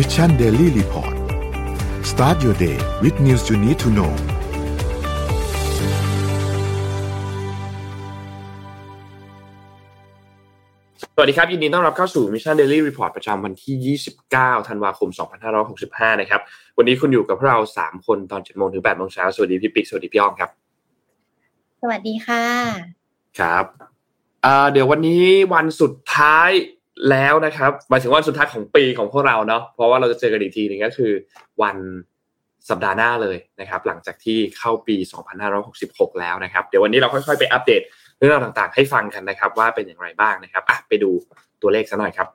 Mission Daily Report start your day with news you need to know สวัสดีครับ ยินดีต้อนรับเข้าสู่ Mission Daily Report ประจำวันที่ 29 ธันวาคม 2565 นะครับ วันนี้คุณอยู่กับพวกเรา 3 คนตอน7โมงถึง8โมงเช้า สวัสดีพี่ปิ๊ก สวัสดีพี่อ้อมครับ สวัสดีค่ะ ครับอ่าเดี๋ยววันนี้วันสุดท้าย แล้วนะครับหมายถึงวันสุดท้ายของปีของพวกเราเนาะเพราะว่าเราจะเจอกันอีกทีหนึงก็คือ วันสัปดาห์หน้าเลยนะครับ หลังจากที่เข้าปี 2566 แล้วนะครับ เดี๋ยววันนี้เราค่อยๆ ไปอัปเดตเรื่องราวต่างๆ ให้ฟังกันนะครับ ว่าเป็นอย่างไรบ้างนะครับอะไปดูตัวเลขซะหน่อยครับ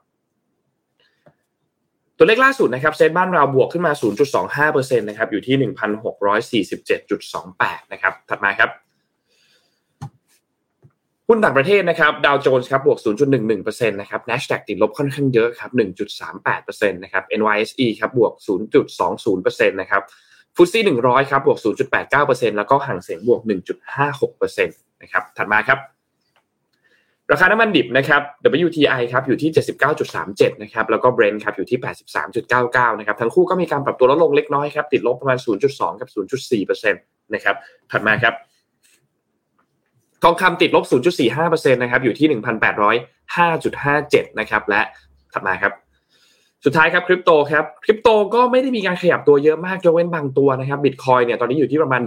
ตัวเลขล่าสุดนะครับเซ็ตบ้านเราบวกขึ้นมา 0.25%นะครับอยู่ที่ 1,647.28 นะครับถัดมาครับ หุ้นต่างประเทศนะครับดาวโจนส์ครับบวก 0.11%นะครับ NASDAQ ติดลบค่อนข้างเยอะครับ 1.38%นะครับ NYSE ครับบวก 0.20%นะครับฟุตซี่100 ครับบวก 0.89%แล้วก็ห่างเสียงบวก 1.56%นะครับถัดมาครับ ราคาน้ำมันดิบนะครับ WTI ครับอยู่ที่ 79.37 นะครับแล้วก็ Brent ครับอยู่ที่ 83.99 นะครับทั้งคู่ก็มีการปรับตัวลดลงเล็กน้อยครับติดลบประมาณ 0.2 กับ 0.4%นะครับถัดมาครับ ทองคำติดลบ 0.45%นะครับอยู่ที่ 1,805.57 นะครับและถัดมาครับ สุดท้ายครับคริปโตครับคริปโตก็ไม่ได้มีการขยับตัวเยอะมากยกเว้นบางตัวนะครับบิตคอยเนี่ยตอนนี้อยู่ที่ประมาณ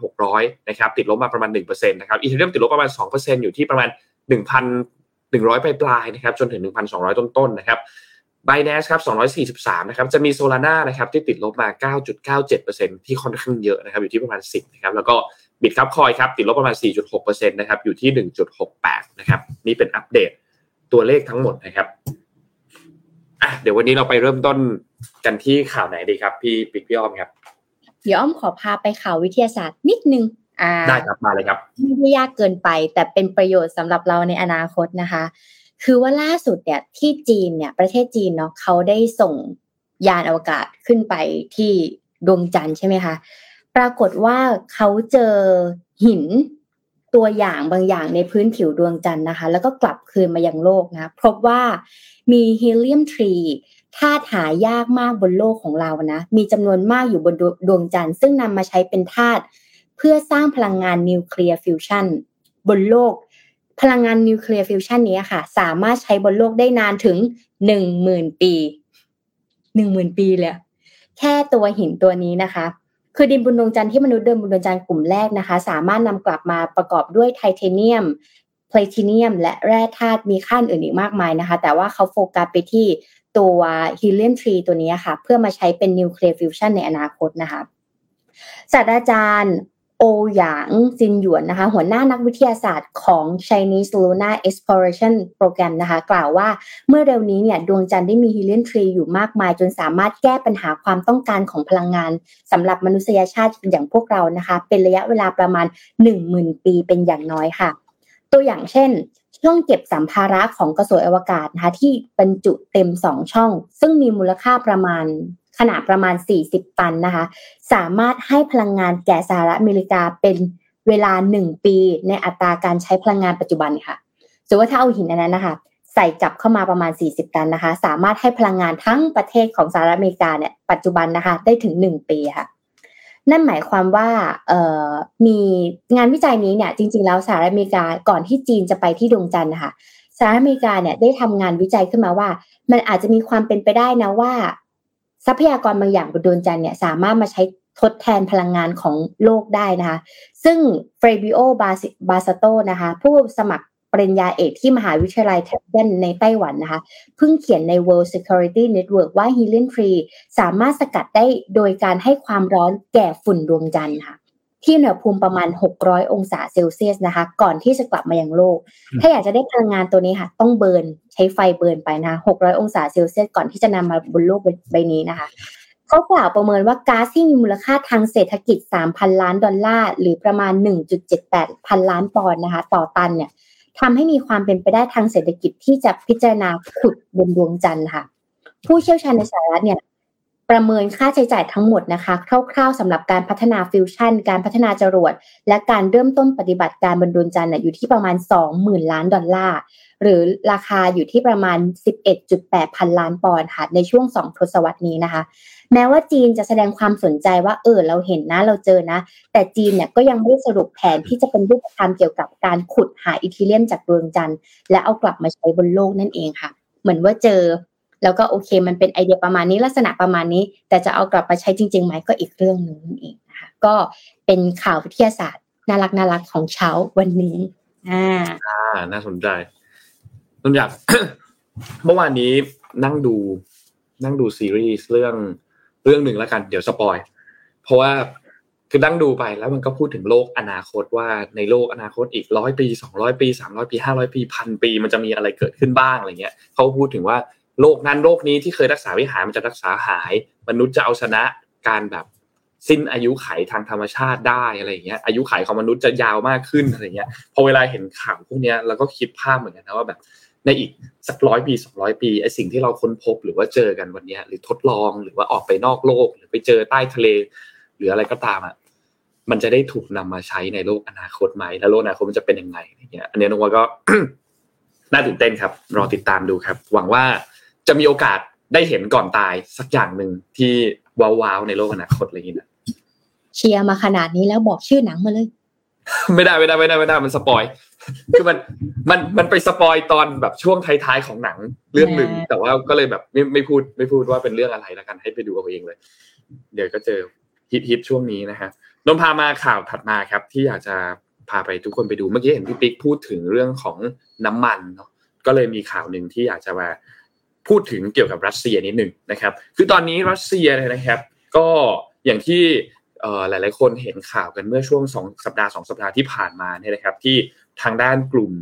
16,600นะครับติดลบมาประมาณ1%นะครับอีเทเรียมติดลบประมาณ 2%อยู่ที่ประมาณ 1,100 ปลายๆนะครับจนถึง 1,200 ต้นๆนะครับ b i n a n c e ครับ 243 นะครับ จะมีโซลาร่านะครับที่ติดลบมา 9.97%ที่ค่อนข้างเยอะนะครับอยู่ที่ประมาณ 10 นะครับ แล้วก็ บิตครับคอยครับติดลบประมาณ 4.6%นะครับอยู่ที่ 1.68 นะครับนี่เป็นอัปเดตตัวเลขทั้งหมดนะครับอะเดี๋ยววันนี้เราไปเริ่มต้นกันที่ข่าวไหนดีครับ พี่ปิ๊กพี่อ้อมครับเดี๋ยวอ้อมขอพาไปข่าววิทยาศาสตร์นิดนึงอ่าได้ครับมาเลยครับไม่ได้ยากเกินไป แต่เป็นประโยชน์สำหรับเราในอนาคตนะคะ คือว่าล่าสุดเนี่ยที่จีนเนี่ยประเทศจีนเนาะเขาได้ส่งยานอวกาศขึ้นไปที่ดวงจันทร์ใช่ไหมคะ ปรากฏว่าเขาเจอหินตัวอย่างบางอย่างในพื้นผิวดวงจันทร์นะคะ แล้วก็กลับคืนมายังโลกนะพบว่ามีฮีเลียมทรีธาตุหายากมากบนโลกของเรานะ มีจำนวนมากอยู่บนดวงจันทร์ซึ่งนำมาใช้เป็นธาตุเพื่อสร้างพลังงานนิวเคลียร์ฟิวชันบนโลก พลังงานนิวเคลียร์ฟิวชันนี้ค่ะ สามารถใช้บนโลกได้นานถึงหนึ่งหมื่นปีหนึ่งหมื่นปีเลยแค่ตัวหินตัวนี้นะคะ คือดินบนดวงจันทร์ที่มนุษย์เดินบนดวงจันทร์กลุ่มแรกนะคะ สามารถนำกลับมาประกอบด้วยไทเทเนียมพลาทิเนียม และแร่ธาตุมีค่าอื่นอีกมากมายนะคะ แต่ว่าเขาโฟกัสไปที่ตัวฮีเลียม three ตัวนี้ค่ะ เพื่อมาใช้เป็นนิวเคลียร์ฟิวชันในอนาคตนะคะศาสตราจารย์ โอหยางซินหยวนนะคะ หัวหน้านักวิทยาศาสตร์ของ Chinese Lunar Exploration Program นะคะ กล่าวว่าเมื่อเร็วนี้เนี่ยดวงจันทร์ได้มีฮีเลียมทรีอยู่มากมาย จนสามารถแก้ปัญหาความต้องการของพลังงานสำหรับมนุษยชาติอย่างพวกเรานะคะ เป็นระยะเวลาประมาณ 10,000 ปีเป็นอย่างน้อยค่ะ ตัวอย่างเช่น ช่องเก็บสัมภาระของกระสวยอวกาศนะคะที่บรรจุเต็ม 2 ช่อง ซึ่งมีมูลค่าประมาณ ขนาดประมาณ 40 ตันนะคะ สามารถให้พลังงานแก่สหรัฐอเมริกาเป็นเวลา 1 ปี ในอัตราการใช้พลังงานปัจจุบันค่ะสมมติว่าถ้าเอาหินอันนั้นนะคะใส่กลับเข้ามาประมาณ 40 ตันนะคะ สามารถให้พลังงานทั้งประเทศของสหรัฐอเมริกาเนี่ยปัจจุบันนะคะได้ถึง 1 ปีค่ะ นั่นหมายความว่ามีงานวิจัยนี้เนี่ยจริง ๆ แล้วสหรัฐอเมริกาก่อนที่จีนจะไปที่ดวงจันทร์นะคะสหรัฐอเมริกาเนี่ยได้ทำงานวิจัยขึ้นมาว่า มันอาจจะมีความเป็นไปได้นะว่า ทรัพยากรบางอย่างบนดวงจันทร์เนี่ยสามารถมาใช้ทดแทนพลังงานของโลกได้นะคะ ซึ่ง Fabrizio Bozzato นะคะ ผู้สมัครปริญญาเอกที่มหาวิทยาลัยเทเบนในไต้หวันนะคะ เพิ่งเขียนใน World Security Network ว่า Helium 3สามารถสกัดได้โดยการให้ความร้อนแก่ฝุ่นดวงจันทร์ค่ะ ที่อุณหภูมิประมาณ 600 องศาเซลเซียสนะคะ ก่อนที่จะกลับมายังโลก ถ้าอยากจะได้พลังงานตัวนี้ค่ะต้อง burn ใช้ไฟ burn ไปนะ 600 องศาเซลเซียสก่อนที่จะนำมาบนโลกใบนี้นะคะเขากล่าวประเมินว่าก๊าซที่มีมูลค่าทางเศรษฐกิจ 3,000 ล้านดอลลาร์หรือประมาณ 1.78 พันล้านปอนด์นะคะ ต่อตันเนี่ยทำให้มีความเป็นไปได้ทางเศรษฐกิจที่จะพิจารณาขุดบนดวงจันทร์ค่ะ ผู้เชี่ยวชาญในสหรัฐเนี่ย ประเมินค่าใช้จ่ายทั้งหมดนะคะ คร่าวๆสำหรับการพัฒนาฟิวชั่น การพัฒนาจรวด และการเริ่มต้นปฏิบัติการบนดวงจันทร์อยู่ที่ประมาณ 20,000 ล้านดอลลาร์หรือราคาอยู่ที่ประมาณ 11.8 พันล้านปอนด์ค่ะในช่วง 2 ทศวรรษนี้นะคะ แม้ว่าจีนจะแสดงความสนใจว่าเออเราเห็นนะเราเจอนะ แต่จีนเนี่ยก็ยังไม่ได้สรุปแผนที่จะเป็นรูปธรรมเกี่ยวกับการขุดหาอิทิเลียมจากดวงจันทร์และเอากลับมาใช้บนโลกนั่นเองค่ะ เหมือนว่าเจอ แล้วก็โอเค มันเป็นไอเดียประมาณนี้ลักษณะประมาณนี้ แต่จะเอากลับมาใช้จริงๆไหมก็อีกเรื่องหนึ่งนั่นเองนะคะก็เป็นข่าววิทยาศาสตร์น่ารักน่ารักของเช้าวันนี้อ่าอ่าน่าสนใจต้นอยากเมื่อวานนี้นั่งดู นั่งดูซีรีส์เรื่องเรื่องหนึ่งแล้วกัน เดี๋ยวสปอยเพราะว่าคือนั่งดูไปแล้วมันก็พูดถึงโลกอนาคตว่าในโลกอนาคตอีกร้อยปีสองร้อยปีสามร้อยปีห้าร้อยปีพันปี มันจะมีอะไรเกิดขึ้นบ้างอะไรเงี้ยเขาพูดถึงว่า โลกนั้นโลกนี้ที่เคยรักษาวิหารมันจะรักษาหาย มนุษย์จะเอาชนะการแบบสิ้นอายุไขทางธรรมชาติได้อะไรเงี้ยอายุไขของมนุษย์จะยาวมากขึ้นอะไรเงี้ยพอเวลาเห็นข่าวพวกเนี้ยเราก็คิดภาพเหมือนกันนะว่าแบบในอีกสักร้อยปีสองร้อยปีไอสิ่งที่เราค้นพบหรือว่าเจอกันวันนี้หรือทดลองหรือว่าออกไปนอกโลก หรือไปเจอใต้ทะเล หรืออะไรก็ตามอะมันจะได้ถูกนำมาใช้ในโลกอนาคตไหมแล้วโลกอนาคตมันจะเป็นยังไงอย่างเนี่ยอันนี้น้องว่าก็น่าตื่นเต้นครับ รอติดตามดูครับ หวังว่า จะมีโอกาสได้เห็นก่อนตายสักอย่างหนึ่งที่ wow ๆในโลกอนาคตอะไรอย่างนี้นะเชียร์มาขนาดนี้แล้วบอกชื่อหนังมาเลย ไม่ได้ไม่ได้ไม่ได้ไม่ได้มัน spoil คือมันมันมันไป spoil ตอนแบบช่วงท้ายๆของหนังเรื่องหนึ่งแต่ว่าก็เลยแบบไม่ไม่พูดไม่พูดว่าเป็นเรื่องอะไรแล้วกันให้ไปดูเอาเองเลย เดี๋ยวก็เจอฮิตฮิตช่วงนี้นะฮะนนพามาข่าวถัดมาครับ ที่อยากจะพาไปทุกคนไปดูเมื่อกี้เห็นพี่ปิ๊กพูดถึงเรื่องของน้ำมันเนาะก็เลยมีข่าวหนึ่งที่อยากจะมา พูดถึงเกี่ยวกับรัสเซียนิดหนึ่งนะครับ คือตอนนี้รัสเซียนะครับ ก็อย่างที่หลาย ๆ คนเห็นข่าวกันเมื่อช่วงสองสัปดาห์สองสัปดาห์ที่ผ่านมาเนี่ยนะครับที่ทางด้านกลุ่ม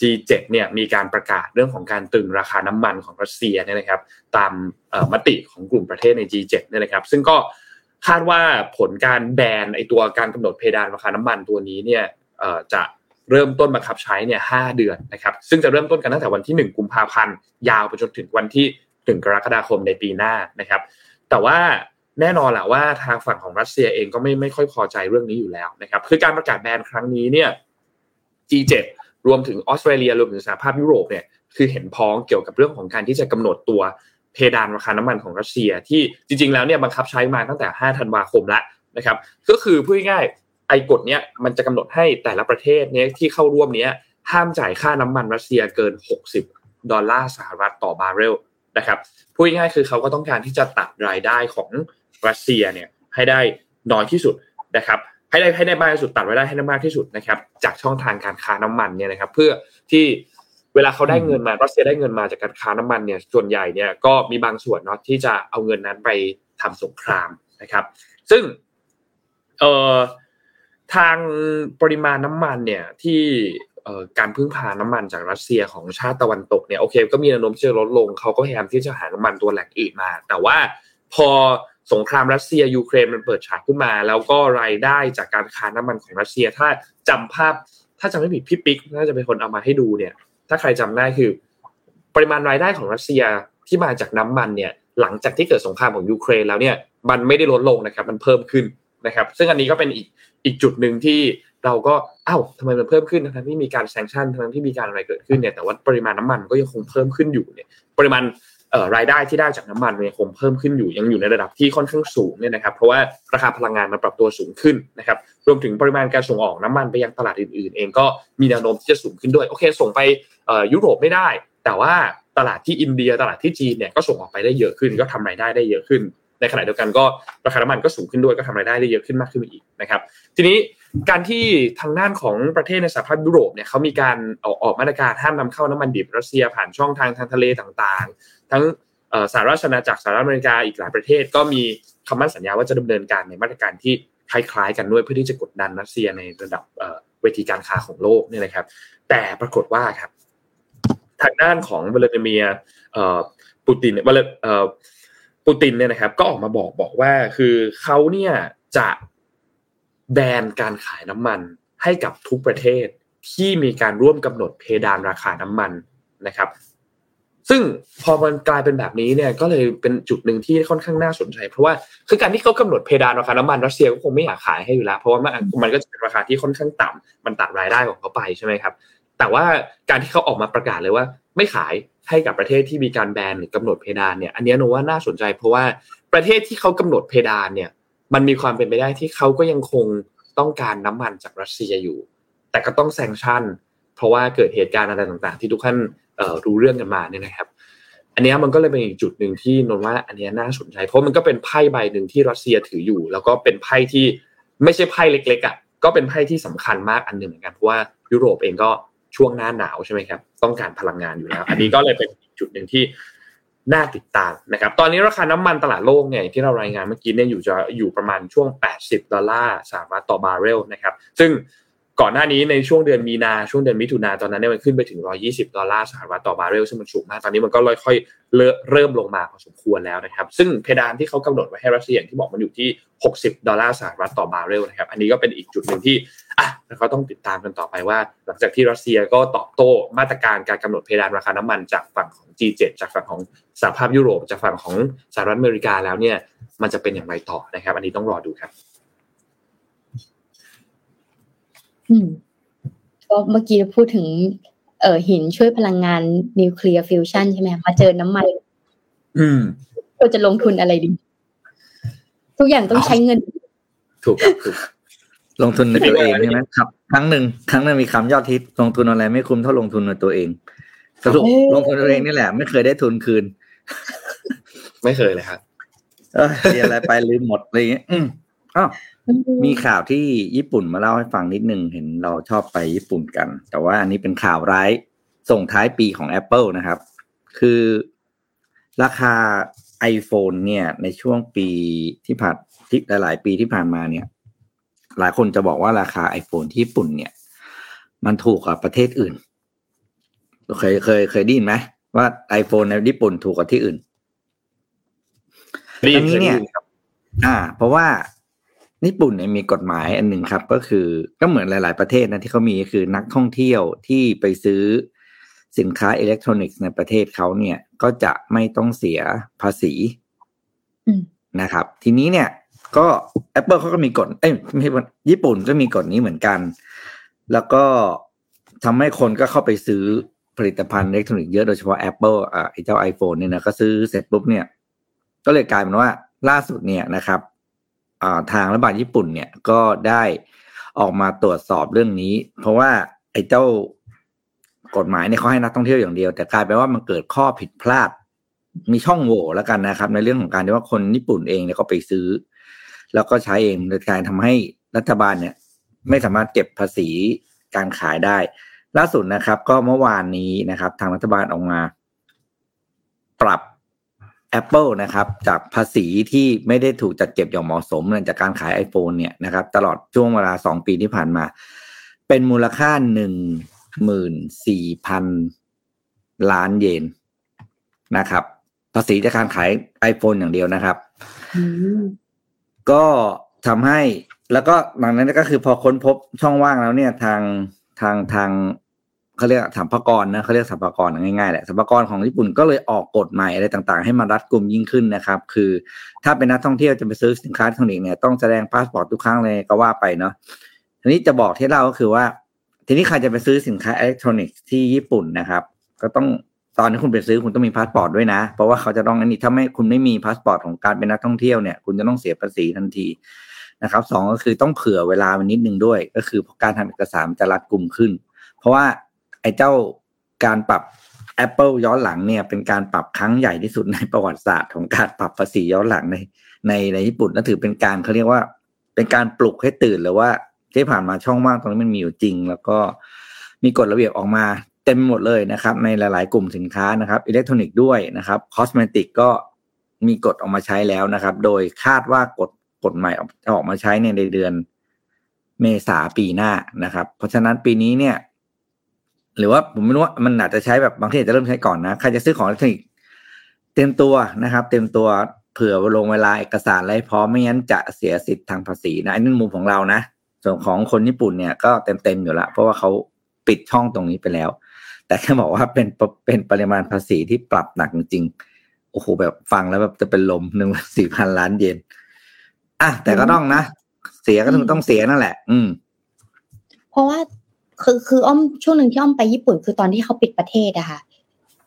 G7 เนี่ยมีการประกาศเรื่องของการตึงราคาน้ำมันของรัสเซียเนี่ยนะครับ ตามมติของกลุ่มประเทศใน G7 เนี่ยนะครับ ซึ่งก็คาดว่าผลการแบนไอตัวการกำหนดเพดานราคาน้ำมันตัวนี้เนี่ยจะ เริ่มต้นบังคับใช้เนี่ยห้าเดือนนะครับ ซึ่งจะเริ่มต้นกันตั้งแต่วันที่ 1 กุมภาพันธ์ยาวไปจนถึงวันที่ถึงกรกฎาคมในปีหน้านะครับ แต่ว่าแน่นอนแหละว่าทางฝั่งของรัสเซียเองก็ไม่ไม่ค่อยพอใจเรื่องนี้อยู่แล้วนะครับ คือการประกาศแบนครั้งนี้เนี่ย G7 รวมถึงออสเตรเลียรวมถึงสหภาพยุโรปเนี่ยคือเห็นพ้องเกี่ยวกับเรื่องของการที่จะกำหนดตัวเพดานราคาน้ำมันของรัสเซียที่จริง ๆ แล้วเนี่ยบังคับใช้มาตั้งแต่ 5 ธันวาคมแล้วนะครับ ก็คือพูดง่าย ไอ้กฎเนี้ยมันจะกำหนดให้แต่ละประเทศเนี้ยที่เข้าร่วมเนี้ยห้ามจ่ายค่าน้ำมันรัสเซียเกิน 60 ดอลลาร์สหรัฐต่อบาร์เรลนะครับพูดง่ายๆคือเขาก็ต้องการที่จะตัดรายได้ของรัสเซียเนี่ยให้ได้น้อยที่สุดนะครับให้ได้ให้ได้มากที่สุดตัดไว้ได้ให้ได้มากที่สุดนะครับจากช่องทางการค้าน้ำมันเนี่ยนะครับเพื่อที่เวลาเขาได้เงินมารัสเซียได้เงินมาจากการค้าน้ำมันเนี่ยส่วนใหญ่เนี่ยก็มีบางส่วนเนาะที่จะเอาเงินนั้นไปทำสงครามนะครับ ซึ่งเอ่อ ทางปริมาณน้ำมันเนี่ยที่การพึ่งพาน้ำมันจากรัสเซียของชาติตะวันตกเนี่ยโอเค ก็มีแนวโน้มที่จะลดลงเขาก็พยายามที่จะหาน้ำมันตัวแหล่งอื่นมา แต่ว่าพอสงครามรัสเซียยูเครนมันเปิดฉากขึ้นมา แล้วก็รายได้จากการค้าน้ำมันของรัสเซีย ถ้าจำภาพถ้าจำไม่ผิดพี่ปิ๊กน่าจะเป็นคนเอามาให้ดูเนี่ย ถ้าใครจำได้คือ ปริมาณรายได้ของรัสเซียที่มาจากน้ำมันเนี่ย หลังจากที่เกิดสงครามของยูเครนแล้วเนี่ย มันไม่ได้ลดลงนะครับ มันเพิ่มขึ้นนะครับ ซึ่งอันนี้ก็เป็นอีก อีกจุดหนึ่งที่เราก็อ้าวทำไมมันเพิ่มขึ้นทั้งที่มีการแซงชั่นทั้งที่มีการอะไรเกิดขึ้นเนี่ยแต่ว่าปริมาณน้ำมันก็ยังคงเพิ่มขึ้นอยู่เนี่ยปริมาณรายได้ที่ได้จากน้ำมันยังคงเพิ่มขึ้นอยู่ยังอยู่ในระดับที่ค่อนข้างสูงเนี่ยนะครับเพราะว่าราคาพลังงานมันปรับตัวสูงขึ้นนะครับรวมถึงปริมาณการส่งออกน้ำมันไปยังตลาดอื่นๆ เองก็มีแนวโน้มที่จะสูงขึ้นด้วยโอเค ส่งไปยุโรปไม่ได้ แต่ว่าตลาดที่อินเดียตลาดที่จีนเนี่ยก็ส่งออกไปได้เยอะขึ้น ก็ทำรายได้ได้เยอะขึ้น ในขณะเดียวกันก็ราคาน้ำมันก็สูงขึ้นด้วยก็ทำรายได้ได้เยอะขึ้นมากขึ้นอีกนะครับ ทีนี้การที่ทางด้านของประเทศในสหภาพยุโรปเนี่ยเขามีการออกออกมาตรการห้ามนำเข้าน้ำมันดิบรัสเซียผ่านช่องทางทางทะเลต่างๆ ทั้งสหรัฐอาณาจักรสหรัฐอเมริกาอีกหลายประเทศ ก็มีคำมั่นสัญญาว่าจะดำเนินการในมาตรการที่คล้ายๆ กันด้วยเพื่อที่จะกดดันรัสเซียในระดับเวทีการค้าของโลกเนี่ยนะครับ แต่ปรากฏว่าครับทางด้านของวลาดิเมียปูตินวล ปูตินเนี่ยนะครับ ก็ออกมาบอกบอกว่าคือเขาเนี่ยจะแบนการขายน้ำมันให้กับทุกประเทศที่มีการร่วมกำหนดเพดานราคาน้ำมันนะครับ ซึ่งพอมันกลายเป็นแบบนี้เนี่ยก็เลยเป็นจุดหนึ่งที่ค่อนข้างน่าสนใจเพราะว่าคือการที่เขากำหนดเพดานราคาน้ำมันรัสเซียก็คงไม่อยากขายให้อยู่แล้วเพราะว่ามันมันก็จะเป็นราคาที่ค่อนข้างต่ำมันตัดรายได้ของเขาไปใช่ไหมครับ แต่ว่าการที่เขาออกมาประกาศเลยว่า ไม่ขาย ให้กับประเทศที่มีการแบนหรือกำหนดเพดานเนี่ยอันนี้โนว่าน่าสนใจ เพราะว่าประเทศที่เขากำหนดเพดานเนี่ยมันมีความเป็นไปได้ที่เขาก็ยังคงต้องการน้ำมันจากรัสเซียอยู่ แต่ก็ต้องแซงชั่น เพราะว่าเกิดเหตุการณ์อะไรต่างๆ ที่ทุกท่านรู้เรื่องกันมาเนี่ยนะครับ อันนี้มันก็เลยเป็นอีกจุดหนึ่งที่นนว่า อันนี้น่าสนใจ เพราะมันก็เป็นไพ่ใบหนึ่งที่รัสเซียถืออยู่ แล้วก็เป็นไพ่ที่ไม่ใช่ไพ่เล็กๆอะก็เป็นไพ่ที่สำคัญมากอันหนึ่งเหมือนกันเพราะว่ายุโรปเองก็ ช่วงหน้าหนาวใช่ไหมครับ ต้องการพลังงานอยู่แล้ว อันนี้ก็เลยเป็นจุดหนึ่งที่น่าติดตามนะครับ ตอนนี้ราคาน้ำมันตลาดโลกเนี่ยที่เรารายงานเมื่อกี้เนี่ยอยู่จะอยู่ประมาณช่วง 80 ดอลลาร์สหรัฐต่อบาร์เรลนะครับ ซึ่ง ก่อนหน้านี้ในช่วงเดือนมีนาช่วงเดือนมิถุนาตอนนั้นเนี่ยมันขึ้นไปถึง 120 ดอลลาร์สหรัฐต่อบาร์เรลซึ่งมันสูงมากตอนนี้มันก็ค่อยๆเริ่มลงมาพอสมควรแล้วนะครับ ซึ่งเพดานที่เขากำหนดไว้ให้รัสเซียอย่างที่บอกมันอยู่ที่ 60 ดอลลาร์สหรัฐต่อบาร์เรลนะครับ อันนี้ก็เป็นอีกจุดหนึ่งที่อะเราต้องติดตามกันต่อไปว่า หลังจากที่รัสเซียก็ตอบโต้มาตรการการกำหนดเพดานราคาน้ำมันจากฝั่งของ G7 จากฝั่งของสหภาพยุโรปจากฝั่งของสหรัฐอเมริกาแล้วเนี่ยมันจะเป็นอย่างไรต่อนะครับ อันนี้ต้องรอดูครับ อืม ก็เมื่อกี้พูดถึง เอ่อหินช่วยพลังงานนิวเคลียร์ฟิวชันใช่ไหมมาเจอน้ำมัน อืมเราจะลงทุนอะไรดี ทุกอย่างต้องใช้เงิน ถูกครับถูกลงทุนในตัวเองใช่ไหมครับ ครั้งหนึ่งครั้งหนึ่งมีคำยอดฮิตลงทุนอะไรไม่คุ้มเท่าลงทุนในตัวเองสรุปลงทุนตัวเองนี่แหละ ไม่เคยได้ทุนคืน ไม่เคยเลยครับเออเรียนอะไรไปลืมหมดอะไรอย่างเงี้ย อืมอ้าวมีข่าวที่ญี่ปุ่นมาเล่าให้ฟังนิดนึงเห็นเราชอบไปญี่ปุ่นกัน แต่ว่าอันนี้เป็นข่าวร้ายส่งท้ายปีของ Apple นะครับ คือราคา iPhone เนี่ย ในช่วงปีที่ผ่านที่หลาย ๆ ปีที่ผ่านมาเนี่ย หลายคนจะบอกว่าราคา iPhone ที่ญี่ปุ่นเนี่ย มันถูกกว่าประเทศอื่น เคยเคยเคยได้ยินไหมว่า iPhone ในญี่ปุ่นถูกกว่าที่อื่นอันนี้เนี่ยอ่า เพราะว่า ญี่ปุ่นเนี่ยมีกฎหมายอันหนึ่งครับ ก็คือก็เหมือนหลาย ๆประเทศนะที่เขามีคือนักท่องเที่ยวที่ไปซื้อสินค้าอิเล็กทรอนิกส์ในประเทศเขาเนี่ย ก็จะไม่ต้องเสียภาษีนะครับ ทีนี้เนี่ย ก็ Apple เขาก็มีกฎเอ้ยไม่ใช่ญี่ปุ่นก็มีกฎนี้เหมือนกัน แล้วก็ทำให้คนก็เข้าไปซื้อผลิตภัณฑ์อิเล็กทรอนิกส์เยอะโดยเฉพาะ Apple อ่าไอ้เจ้า iPhone เนี่ยนะก็ซื้อเสร็จปุ๊บเนี่ย ก็เลยกลายเป็นว่าล่าสุดเนี่ยนะครับ ทางรัฐบาลญี่ปุ่นเนี่ยก็ได้ออกมาตรวจสอบเรื่องนี้ เพราะว่าไอ้เจ้ากฎหมายเนี่ยเขาให้นักท่องเที่ยวอย่างเดียว แต่กลายเป็นว่ามันเกิดข้อผิดพลาด มีช่องโหว่แล้วกันนะครับ ในเรื่องของการที่ว่าคนญี่ปุ่นเองเนี่ยก็ไปซื้อ แล้วก็ใช้เองโดยการทำให้รัฐบาลเนี่ย ไม่สามารถเก็บภาษีการขายได้ ล่าสุดนะครับ ก็เมื่อวานนี้นะครับ ทางรัฐบาลออกมา ปรับ Apple นะครับจากภาษีที่ไม่ได้ถูกจัดเก็บอย่างเหมาะสมจากการขาย iPhone เนี่ยนะครับตลอดช่วงเวลาสองปีที่ผ่านมา เป็นมูลค่าหนึ่งหมื่นสี่พันล้านเยนนะครับ ภาษีจากการขาย iPhone อย่างเดียวนะครับ ก็ทำให้แล้วก็หลังนั้นก็คือพอค้นพบช่องว่างแล้วเนี่ยทางทางทาง เขาเรียกสรรพากรนะเขาเรียกสรรพากรง่ายๆแหละสรรพากรของญี่ปุ่นก็เลยออกกฎใหม่อะไรต่างๆ ให้มันรัดกุมยิ่งขึ้นนะครับ คือ ถ้าเป็นนักท่องเที่ยวจะไปซื้อสินค้าทองคำเนี่ยต้องแสดงพาสปอร์ตทุกครั้งเลยก็ว่าไปเนาะทีนี้จะบอกที่เราก็คือว่า ทีนี้ใครจะไปซื้อสินค้าอิเล็กทรอนิกส์ที่ญี่ปุ่นนะครับ ก็ต้องตอนที่คุณไปซื้อคุณต้องมีพาสปอร์ตด้วยนะ เพราะว่าเขาจะต้องอันนี้ถ้าไม่คุณไม่มีพาสปอร์ตของการเป็นนักท่องเที่ยวเนี่ยคุณจะต้องเสียภาษีทันทีนะครับสองก็คือต้องเผื่อเวลามันนิดนึงด้วย ก็คือการทำเอกสารจะรัดกุมขึ้น เพราะว่า เจ้าการปรับ Apple ย้อนหลังเนี่ย เป็นการปรับครั้งใหญ่ที่สุดในประวัติศาสตร์ของการปรับภาษีย้อนหลังในในในญี่ปุ่นนั่นถือเป็นการเขาเรียกว่า เป็นการปลุกให้ตื่นเลยว่าที่ผ่านมาช่องว่างตรงนี้มันมีอยู่จริง แล้วก็มีกฎระเบียบออกมาเต็มหมดเลยนะครับ ในหลาย ๆ กลุ่มสินค้านะครับอิเล็กทรอนิกส์ด้วยนะครับ cosmetic ก็มีกฎออกมาใช้แล้วนะครับ โดยคาดว่ากฎกฎใหม่จะออกมาใช้ในเดือนเมษาปีหน้านะครับ เพราะฉะนั้นปีนี้เนี่ย หรือว่าผมไม่รู้ว่ามันอาจจะใช้แบบบางทีจะเริ่มใช้ก่อนนะใครจะซื้อของอิเล็กทรอนิกส์เตรียมตัวนะครับ เตรียมตัวเผื่อลงเวลาเอกสารอะไรพร้อมไม่งั้นจะเสียสิทธิ์ทางภาษีนะอันนี้มุมของเรานะ ส่วนของคนญี่ปุ่นเนี่ยก็เต็มเต็มอยู่ละเพราะว่าเขาปิดช่องตรงนี้ไปแล้ว แต่แค่บอกว่าเป็นเป็นปริมาณภาษีที่ปรับหนักจริงโอ้โหแบบฟังแล้วแบบจะเป็นลมหนึ่งสี่พันล้านเยนอะแต่ก็ต้องนะ เสียก็ต้องต้องเสียนั่นแหละ อืม เพราะว่า คือคืออ้อมช่วงหนึ่งที่อ้อมไปญี่ปุ่น คือตอนที่เขาปิดประเทศอะค่ะ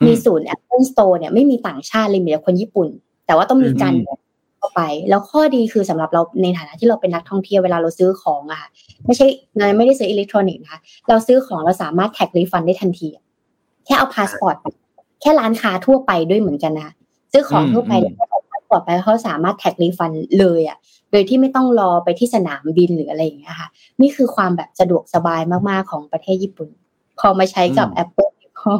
มีศูนย์ Apple Store เนี่ยไม่มีต่างชาติเลยมีแต่คนญี่ปุ่น แต่ว่าต้องมีการเข้าไป แล้วข้อดีคือสำหรับเราในฐานะที่เราเป็นนักท่องเที่ยวเวลาเราซื้อของอะค่ะไม่ใช่เราไม่ได้ซื้ออิเล็กทรอนิกส์นะคะเราซื้อของเราสามารถ tax refund ได้ทันที แค่เอาพาสปอร์ตแค่ร้านค้าทั่วไปด้วยเหมือนกันนะซื้อของทั่วไปเนี่ยเอาพาสปอร์ตไปเขาสามารถ tax refund เลยอะโดยที่ไม่ต้องรอไปที่สนามบินหรืออะไรอย่างเงี้ยค่ะ นี่คือความแบบสะดวกสบายมากๆของประเทศญี่ปุ่น พอมาใช้กับ Apple ก็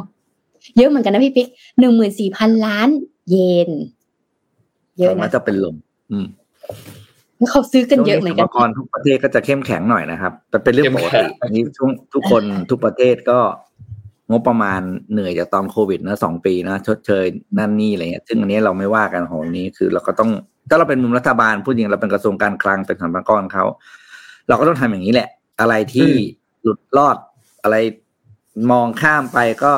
เยอะเหมือนกันนะพี่ปิ๊กหนึ่งหมื่นสี่พันล้านเยน เยอะนะจะเป็นลม อืมเขาซื้อกันเยอะเหมือนกันกรทุกประเทศก็จะเข้มแข็งหน่อยนะครับแต่เป็นเรื่องปกติอันนี้ทุกทุกคนทุกประเทศก็ งบประมาณเหนื่อยจากตอนโควิดนะสองปีนะชดเชยนั่นนี่อะไรเงี้ยซึ่งอันนี้เราไม่ว่ากันของนี้คือเราก็ต้องถ้าเราเป็นมุมรัฐบาลพูดจริงเราเป็นกระทรวงการคลังเป็นสรรพากรเขาเราก็ต้องทำอย่างนี้แหละ อะไรที่หลุดรอดอะไรมองข้ามไปก็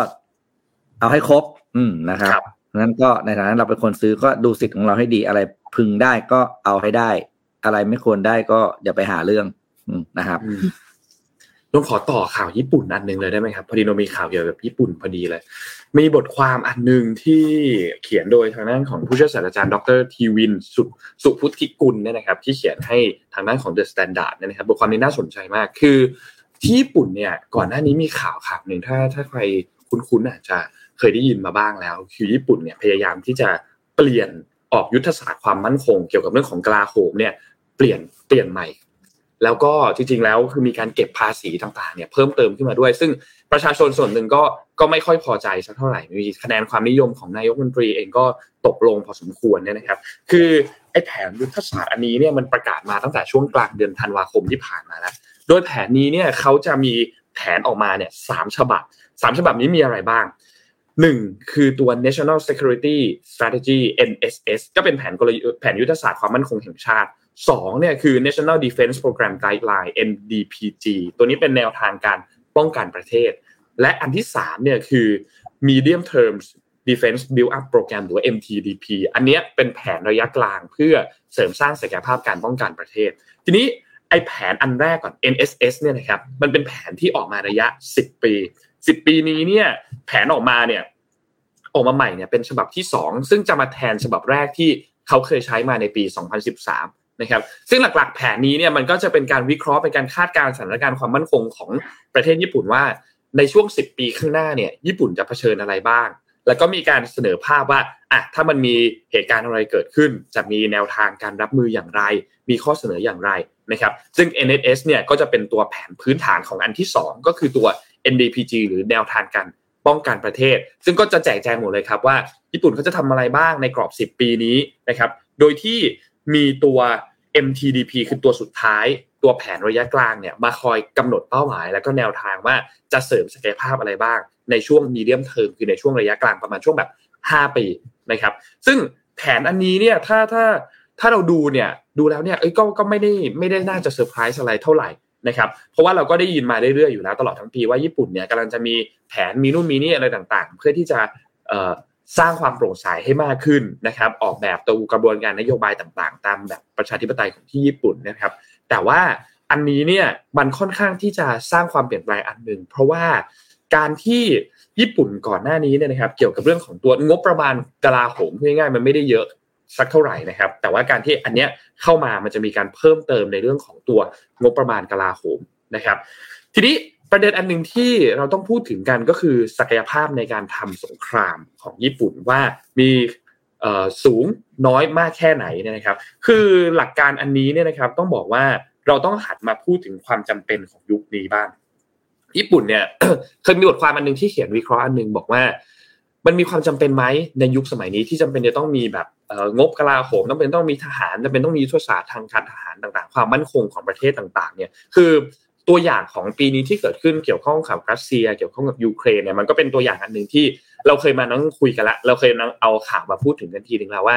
เอาให้ครบ อืมนะครับนั้นก็ในฐานะเราเป็นคนซื้อก็ดูสิทธิ์ของเราให้ดี อะไรพึงได้ก็เอาให้ได้ อะไรไม่ควรได้ก็อย่าไปหาเรื่องอืมนะครับ ต้องขอต่อข่าวญี่ปุ่นอันหนึ่งเลยได้ไหมครับพอดีเรามีข่าวเกี่ยวกับญี่ปุ่นพอดีเลย มีบทความอันหนึ่งที่เขียนโดยทางด้านของผู้ช่วยศาสตราจารย์ดรทีวินสุสุพุทธิกุลเนี่ยนะครับ ที่เขียนให้ทางด้านของ The Standard เนี่ยนะครับบทความนี้น่าสนใจมากคือ ที่ญี่ปุ่นเนี่ยก่อนหน้านี้มีข่าวข่าวหนึ่งถ้าถ้าใครคุ้นๆอาจจะเคยได้ยินมาบ้างแล้ว คือญี่ปุ่นเนี่ยพยายามที่จะเปลี่ยนออกยุทธศาสตร์ความมั่นคง เกี่ยวกับเรื่องของกลาโหมเนี่ยเปลี่ยนเปลี่ยนใหม่ แล้วก็จริงๆแล้วคือมีการเก็บภาษีต่างๆเนี่ยเพิ่มเติมขึ้นมาด้วย ซึ่งประชาชนส่วนหนึ่งก็ก็ไม่ค่อยพอใจสักเท่าไหร่มีคะแนนความนิยมของนายกมนตรีเองก็ตกลงพอสมควรเนี่ยนะครับ คือไอ้แผนยุทธศาสตร์อันนี้เนี่ยมันประกาศมาตั้งแต่ช่วงกลางเดือนธันวาคมที่ผ่านมาแล้วโดยแผนนี้เนี่ยเขาจะมีแผนออกมาเนี่ยสามฉบับสามฉบับนี้มีอะไรบ้างหนึ่งคือตัว National Security Strategy NSS ก็เป็นแผนกลยุทธ์แผนยุทธศาสตร์ความมั่นคงแห่งชาติ สองเนี่ยคือ National Defense Program Guideline NDPG ตัวนี้เป็นแนวทางการป้องกันประเทศ และอันที่สามเนี่ยคือ Medium Term Defense Build Up Program หรือ MTDP อันนี้เป็นแผนระยะกลางเพื่อเสริมสร้างศักยภาพการป้องกันประเทศ ทีนี้ไอแผนอันแรกก่อน NSS เนี่ยนะครับมันเป็นแผนที่ออกมาระยะ 10 ปี 10 ปีนี้เนี่ยแผนออกมาเนี่ยออกมาใหม่เนี่ยเป็นฉบับที่ 2 ซึ่งจะมาแทนฉบับแรกที่เขาเคยใช้มาในปี 2013 นะครับซึ่งหลักๆ แผนนี้เนี่ยมันก็จะเป็นการวิเคราะห์เป็นการคาดการณ์สถานการณ์ความมั่นคงของประเทศญี่ปุ่นว่าในช่วง 10 ปีข้างหน้าเนี่ยญี่ปุ่นจะเผชิญอะไรบ้าง แล้วก็มีการเสนอภาพว่าอะถ้ามันมีเหตุการณ์อะไรเกิดขึ้น จะมีแนวทางการรับมืออย่างไร มีข้อเสนออย่างไรนะครับซึ่ง NSS เนี่ยก็จะเป็นตัวแผนพื้นฐานของอันที่ 2 ก็คือตัว NDPG หรือแนวทางการป้องกันประเทศ ซึ่งก็จะแจกแจงหมดเลยครับว่า ญี่ปุ่นเขาจะทำอะไรบ้างในกรอบ 10 ปีนี้นะครับโดยที่ มีตัว MTDP คือตัวสุดท้าย ตัวแผนระยะกลางเนี่ยมาคอยกำหนดเป้าหมาย แล้วก็แนวทางว่าจะเสริมศักยภาพอะไรบ้าง ในช่วงมีเดียมเทอมคือในช่วงระยะกลางประมาณช่วงแบบ 5 ปีนะครับ ซึ่งแผนอันนี้เนี่ยถ้าถ้าถ้าเราดูเนี่ยดูแล้วเนี่ยเอ้ยก็ก็ไม่ได้ไม่ได้น่าจะเซอร์ไพรส์อะไรเท่าไหร่นะครับเพราะว่าเราก็ได้ยินมาเรื่อยๆอยู่แล้วตลอดทั้งปีว่าญี่ปุ่นเนี่ยกำลังจะมีแผนมีนู่นมีนี่อะไรต่างๆ เพื่อที่จะ สร้างความโปร่งใสให้มากขึ้นนะครับ ออกแบบตัวกระบวนการนโยบายต่างๆ ตามแบบประชาธิปไตยของที่ญี่ปุ่นนะครับ แต่ว่าอันนี้เนี่ยมันค่อนข้างที่จะสร้างความเปลี่ยนแปลงอันหนึ่งเพราะว่าการที่ญี่ปุ่นก่อนหน้านี้เนี่ยนะครับ เกี่ยวกับเรื่องของตัวงบประมาณกลาโหมง่ายๆมันไม่ได้เยอะสักเท่าไหร่นะครับ แต่ว่าการที่อันเนี้ยเข้ามามันจะมีการเพิ่มเติมในเรื่องของตัวงบประมาณกลาโหมนะครับ ทีนี้ ประเด็นอันหนึ่งที่เราต้องพูดถึงกันก็คือศักยภาพในการทำสงครามของญี่ปุ่นว่ามีสูงน้อยมากแค่ไหนเนี่ยนะครับ คือหลักการอันนี้เนี่ยนะครับต้องบอกว่าเราต้องหัดมาพูดถึงความจำเป็นของยุคนี้บ้าง ญี่ปุ่นเนี่ยเคยมีบทความอันหนึ่งที่เขียนวิเคราะห์อันหนึ่งบอกว่า มันมีความจำเป็นไหมในยุคสมัยนี้ที่จำเป็นจะต้องมีแบบงบกลาโหมต้องเป็นต้องมีทหารจำเป็นต้องมียุทธศาสตร์ทางการทหารต่าง ๆ ความมั่นคงของประเทศต่าง ๆ เนี่ย คือ ตัวอย่างของปีนี้ที่เกิดขึ้นเกี่ยวข้องกับรัสเซีย เกี่ยวข้องกับยูเครนเนี่ยมันก็เป็นตัวอย่างอันหนึ่งที่เราเคยมานั่งคุยกันละเราเคยนั่งเอาข่าวมาพูดถึงกันทีหนึ่งแล้วว่า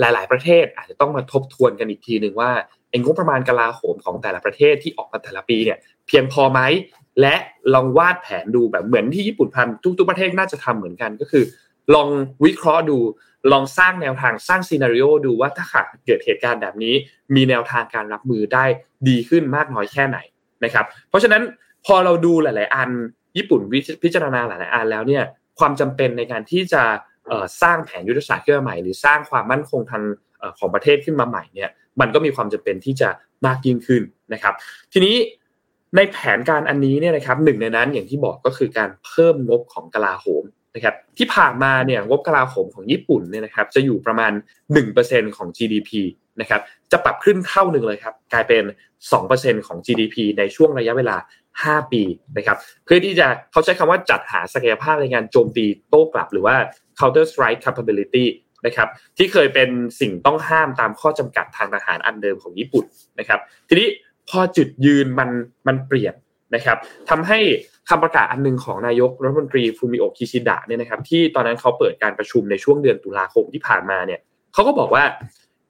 หลาย ๆ ประเทศอาจจะต้องมาทบทวนกันอีกทีหนึ่งว่าไอ้งบประมาณกลาโหมของแต่ละประเทศที่ออกมาแต่ละปีเนี่ย เพียงพอไหมและลองวาดแผนดูแบบเหมือนที่ญี่ปุ่นทำทุก ๆ ประเทศน่าจะทำเหมือนกันก็คือ ลองวิเคราะห์ดูลองสร้างแนวทางสร้างซีนารีโอดูว่าถ้าหากเกิดเหตุการณ์แบบนี้ มีแนวทางการรับมือได้ดีขึ้นมากน้อยแค่ไหน นะครับเพราะฉะนั้นพอเราดูหลาย ๆ อันญี่ปุ่นพิจารณาหลาย ๆ อันแล้วเนี่ยความจำเป็นในการที่จะสร้างแผนยุทธศาสตร์ขึ้นมาใหม่ หรือสร้างความมั่นคงทางของประเทศขึ้นมาใหม่เนี่ยมันก็มีความจำเป็นที่จะมากยิ่งขึ้นนะครับ ทีนี้ในแผนการอันนี้เนี่ยนะครับหนึ่งในนั้นอย่างที่บอกก็คือการเพิ่มงบของกลาโหมนะครับที่ผ่านมาเนี่ยงบกลาโหมของญี่ปุ่นเนี่ยนะครับจะอยู่ประมาณ 1%ของ GDP นะครับจะปรับขึ้นเท่าหนึ่งเลยครับกลายเป็น 2%ของ GDP ในช่วงระยะเวลา 5 ปีนะครับเพื่อที่จะเขาใช้คำว่าจัดหาศักยภาพในการโจมตีโต้กลับหรือว่า counter strike capability นะครับที่เคยเป็นสิ่งต้องห้ามตามข้อจำกัดทางทหารอันเดิมของญี่ปุ่นนะครับทีนี้พอจุดยืนมันมันเปลี่ยนนะครับทำให้คำประกาศอันนึงของนายกรัฐมนตรีฟูมิโอกิชิดะเนี่ยนะครับที่ตอนนั้นเขาเปิดการประชุมในช่วงเดือนตุลาคมที่ผ่านมาเนี่ยเขาก็บอกว่า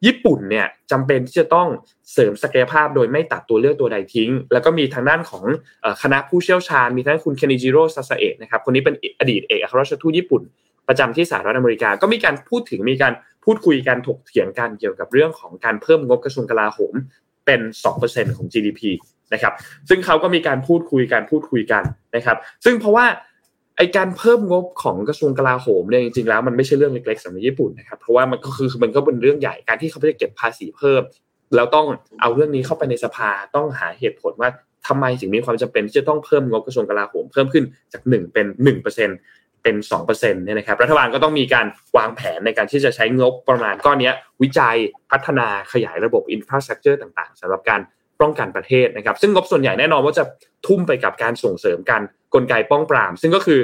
ญี่ปุ่นเนี่ยจำเป็นที่จะต้องเสริมศักยภาพโดยไม่ตัดตัวเลือกตัวใดทิ้ง แล้วก็มีทางด้านของคณะผู้เชี่ยวชาญ มีทั้งคุณเคนิจิโร่ซาสเอะนะครับคนนี้เป็นอดีตเอกอัครราชทูตญี่ปุ่น ประจำที่สหรัฐอเมริกา ก็มีการพูดถึงมีการพูดคุยกันถกเถียงกันเกี่ยวกับเรื่องของการเพิ่มงบกระทรวงกลาโหมเป็น 2%ของ GDP นะครับซึ่งเขาก็มีการพูดคุยกันพูดคุยกันนะครับซึ่งเพราะว่า ไอการเพิ่มงบของกระทรวงกลาโหมเนี่ยจริงๆแล้วมันไม่ใช่เรื่องเล็กๆสำหรับญี่ปุ่นนะครับเพราะว่ามันก็คือมันก็เป็นเรื่องใหญ่การที่เขาจะเก็บภาษีเพิ่มแล้วต้องเอาเรื่องนี้เข้าไปในสภาต้องหาเหตุผลว่าทำไมถึงมีความจำเป็นที่จะต้องเพิ่มงบกระทรวงกลาโหมเพิ่มขึ้นจาก 1 เป็น 1%เป็น2%เนี่ยนะครับรัฐบาลก็ต้องมีการวางแผนในการที่จะใช้งบประมาณก้อนนี้วิจัยพัฒนาขยายระบบอินฟราสตรักเจอร์ต่าง ๆสำหรับการป้องกันประเทศนะครับ ซึ่งงบส่วนใหญ่แน่นอนว่าจะทุ่มไปกับการส่งเสริมการ กลไกป้องปราม ซึ่งก็คือ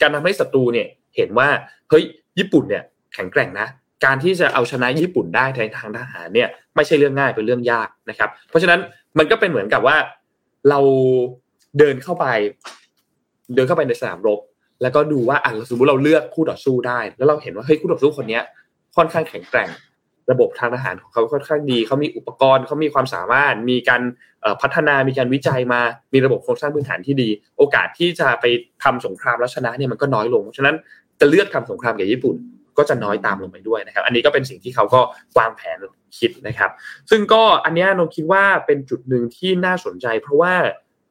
การทำให้ศัตรูเนี่ยเห็นว่าเฮ้ยญี่ปุ่นเนี่ยแข็งแกร่งนะ การที่จะเอาชนะญี่ปุ่นได้ในทางทหารเนี่ยไม่ใช่เรื่องง่ายเป็นเรื่องยากนะครับ เพราะฉะนั้นมันก็เป็นเหมือนกับว่าเราเดินเข้าไป เดินเข้าไปในสนามรบ แล้วก็ดูว่าอะสมมติเราเลือกคู่ต่อสู้ได้ แล้วเราเห็นว่าเฮ้ยคู่ต่อสู้คนนี้ค่อนข้างแข็งแกร่ง ระบบทางทหารของเขาค่อนข้างดีเขามีอุปกรณ์เขามีความสามารถ มีการพัฒนามีการวิจัยมา มีระบบโครงสร้างพื้นฐานที่ดี โอกาสที่จะไปทำสงครามแล้วชนะเนี่ยมันก็น้อยลงฉะนั้นจะเลือกทำสงครามกับญี่ปุ่นก็จะน้อยตามลงไปด้วยนะครับ อันนี้ก็เป็นสิ่งที่เขาก็วางแผนคิดนะครับ ซึ่งก็อันนี้นงคิดว่าเป็นจุดหนึ่งที่น่าสนใจ เพราะว่า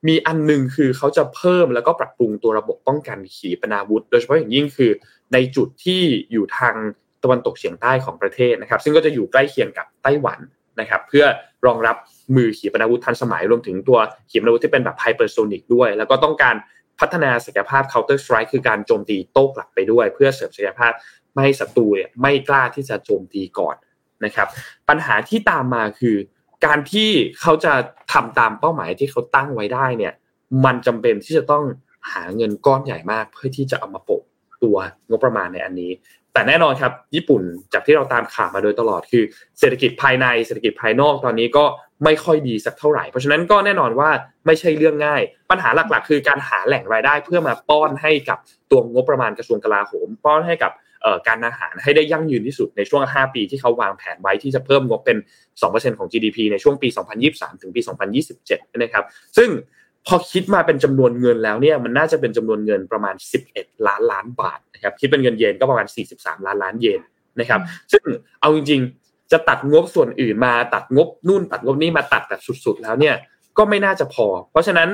มีอันหนึ่งคือเขาจะเพิ่มแล้วก็ปรับปรุงตัวระบบป้องกันขีปนาวุธ โดยเฉพาะอย่างยิ่งคือในจุดที่อยู่ทาง ตะวันตกเฉียงใต้ของประเทศนะครับ ซึ่งก็จะอยู่ใกล้เคียงกับไต้หวันนะครับ เพื่อรองรับมือขีปนาวุธทันสมัยรวมถึงตัวขีปนาวุธที่เป็นแบบไฮเปอร์โซนิกด้วย แล้วก็ต้องการพัฒนาศักยภาพ counter strike คือการโจมตีโต้กลับไปด้วย เพื่อเสริมศักยภาพไม่ให้ศัตรูไม่กล้าที่จะโจมตีก่อนนะครับ ปัญหาที่ตามมาคือ การที่เขาจะทำตามเป้าหมายที่เขาตั้งไว้ได้เนี่ย มันจำเป็นที่จะต้องหาเงินก้อนใหญ่มาก เพื่อที่จะเอามาโปะตัวงบประมาณในอันนี้ แต่แน่นอนครับญี่ปุ่นจากที่เราตามข่าวมาโดยตลอดคือ เศรษฐกิจภายในเศรษฐกิจภายนอกตอนนี้ก็ไม่ค่อยดีสักเท่าไหร่เพราะฉะนั้นก็แน่นอนว่าไม่ใช่เรื่องง่าย ปัญหาหลักๆ คือการหาแหล่งรายได้เพื่อมาป้อนให้กับตัวงบประมาณกระทรวงกลาโหม ป้อนให้กับการอาหารให้ได้ยั่งยืนที่สุดในช่วง 5 ปีที่เขาวางแผนไว้ที่จะเพิ่มงบเป็น 2%ของ GDP ในช่วงปี 2023 ถึงปี 2027 นะครับ ซึ่ง พอคิดมาเป็นจำนวนเงินแล้วเนี่ยมันน่าจะเป็นจำนวนเงินประมาณ 11 ล้านล้านบาทนะครับคิดเป็นเงินเยนก็ประมาณ 43 ล้านล้านเยนนะครับ ซึ่งเอาจริงๆจะตัดงบส่วนอื่นมาตัดงบนู่นตัดงบนี้มาตัดแบบสุดๆ แล้วเนี่ยก็ไม่น่าจะพอ เพราะฉะนั้น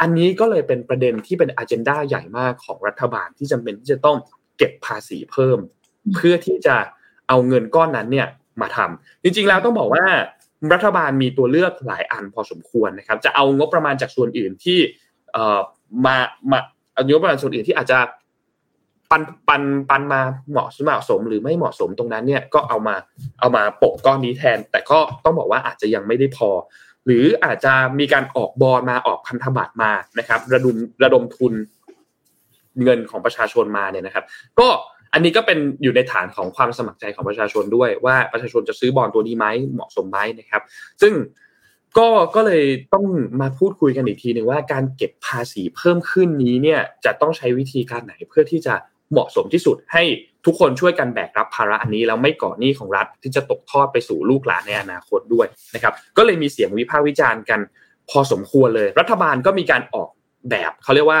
อันนี้ก็เลยเป็นประเด็นที่เป็นอ g e n d a ใหญ่มากของรัฐบาลที่จำเป็นที่จะต้องเก็บภาษีเพิ่ม เพื่อที่จะเอาเงินก้อนนั้นเนี่ยมาทำจริงๆแล้วต้องบอกว่า รัฐบาลมีตัวเลือกหลายอันพอสมควรนะครับ จะเอางบประมาณจากส่วนอื่นที่เอ่อมามาเอางบประมาณส่วนอื่นที่อาจจะปันปันปันมาเหมาะเหมาะสมหรือไม่เหมาะสมตรงนั้นเนี่ยก็เอามาเอามาปกก้อนนี้แทน แต่ก็ต้องบอกว่าอาจจะยังไม่ได้พอ หรืออาจจะมีการออกบอลมาออกพันธบัตรมานะครับ ระดมระดมทุนเงินของประชาชนมาเนี่ยนะครับ ก็ อันนี้ก็เป็นอยู่ในฐานของความสมัครใจของประชาชนด้วย ว่าประชาชนจะซื้อบอลตัวนี้ไหมเหมาะสมไหมนะครับ ซึ่งก็ก็เลยต้องมาพูดคุยกันอีกทีหนึ่งว่าการเก็บภาษีเพิ่มขึ้นนี้เนี่ยจะต้องใช้วิธีการไหนเพื่อที่จะเหมาะสมที่สุดให้ทุกคนช่วยกันแบกรับภาระอันนี้แล้วไม่ก่อหนี้ของรัฐที่จะตกทอดไปสู่ลูกหลานในอนาคตด้วยนะครับ ก็เลยมีเสียงวิพากษ์วิจารณ์กัน พอสมควรเลย รัฐบาลก็มีการออกแบบเขาเรียกว่า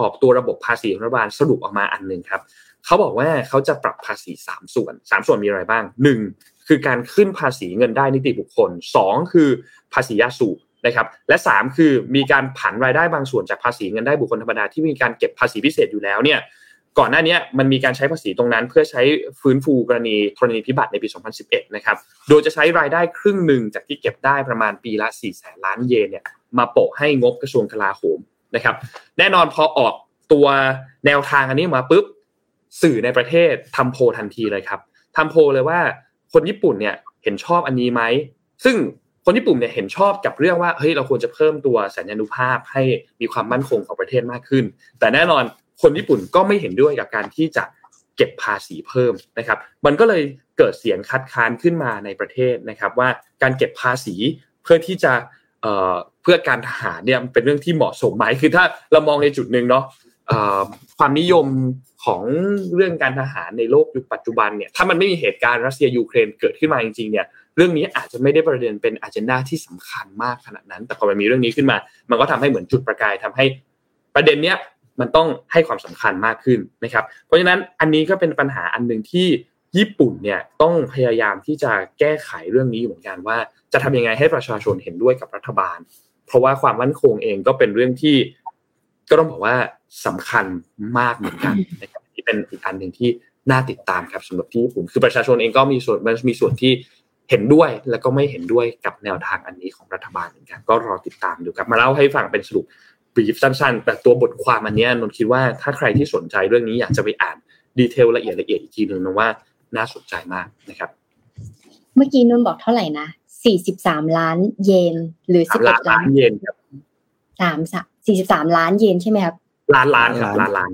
ออกตัวระบบภาษีของรัฐบาลสรุปออกมาอันหนึ่งครับ เขาบอกว่าเขาจะปรับภาษี 3 ส่วน 3 ส่วนมีอะไรบ้าง 1. คือการขึ้นภาษีเงินได้นิติบุคคล 2. คือภาษียาสูบนะครับและ 3 คือมีการผันรายได้บางส่วนจากภาษีเงินได้บุคคลธรรมดาที่มีการเก็บภาษีพิเศษอยู่แล้วเนี่ยก่อนหน้านี้มันมีการใช้ภาษีตรงนั้น เพื่อใช้ฟื้นฟูกรณีธรณีพิบัติในปี 2011 นะครับ โดยจะใช้รายได้ครึ่งหนึ่งจากที่เก็บได้ประมาณปีละ 4 แสนล้านเยนเนี่ยมาโปะให้งบกระทรวงกลาโหมนะครับ แน่นอนพอออกตัวแนวทางอันนี้มาปุ๊บ สื่อในประเทศทำโพทันทีเลยครับทำโพเลยว่าคนญี่ปุ่นเนี่ยเห็นชอบอันนี้ไหม ซึ่งคนญี่ปุ่นเนี่ยเห็นชอบกับเรื่องว่าเฮ้ยเราควรจะเพิ่มตัวสัญญานุภาพให้มีความมั่นคงของประเทศมากขึ้น แต่แน่นอนคนญี่ปุ่นก็ไม่เห็นด้วยกับการที่จะเก็บภาษีเพิ่มนะครับ มันก็เลยเกิดเสียงคัดค้านขึ้นมาในประเทศนะครับ ว่าการเก็บภาษีเพื่อที่จะเอ่อเพื่อการทหารเนี่ยเป็นเรื่องที่เหมาะสมไหมคือถ้าเรามองในจุดหนึ่งเนาะความนิยม ของเรื่องการทหารในโลกยุคปัจจุบันเนี่ยถ้ามันไม่มีเหตุการณ์รัสเซียยูเครนเกิดขึ้นมาจริงๆเนี่ยเรื่องนี้อาจจะไม่ได้ประเด็นเป็นอ g e n d a ที่สำคัญมากขนาดนั้น แต่พอมันมีเรื่องนี้ขึ้นมา มันก็ทำให้เหมือนจุดประกายทำให้ประเด็นเนี้ยมันต้องให้ความสำคัญมากขึ้นนะครับ เพราะฉะนั้นอันนี้ก็เป็นปัญหาอันหนึ่งที่ญี่ปุ่นเนี่ยต้องพยายามที่จะแก้ไขเรื่องนี้อยู่เหมือนกันว่า จะทำยังไงให้ประชาชนเห็นด้วยกับรัฐบาล เพราะว่าความมั่นคงเองก็เป็นเรื่องที่ ก็ต้องบอกว่าสำคัญมากเหมือนกันนะครับที่เป็นอีกอันหนึ่งที่น่าติดตามครับสำหรับที่ญี่ปุ่นคือประชาชนเองก็มีส่วนมันมีส่วนที่เห็นด้วยแล้วก็ไม่เห็นด้วยกับแนวทางอันนี้ของรัฐบาลเหมือนกันก็รอติดตามดูครับมาเล่าให้ฟังเป็นสรุปบรีฟสั้นๆ แต่ตัวบทความอันนี้นนคิดว่าถ้าใครที่สนใจเรื่องนี้อยากจะไปอ่านดีเทลละเอียดละเอียดอีกทีหนึ่งนะว่าน่าสนใจมากนะครับ เมื่อกี้นนบอกเท่าไหร่นะสี่สิบสามล้านเยนหรือสิบเอ็ดล้านเยนครับสามสี่ สิบสามล้านเยนใช่ไหมครับล้านล้านครับล้านล้าน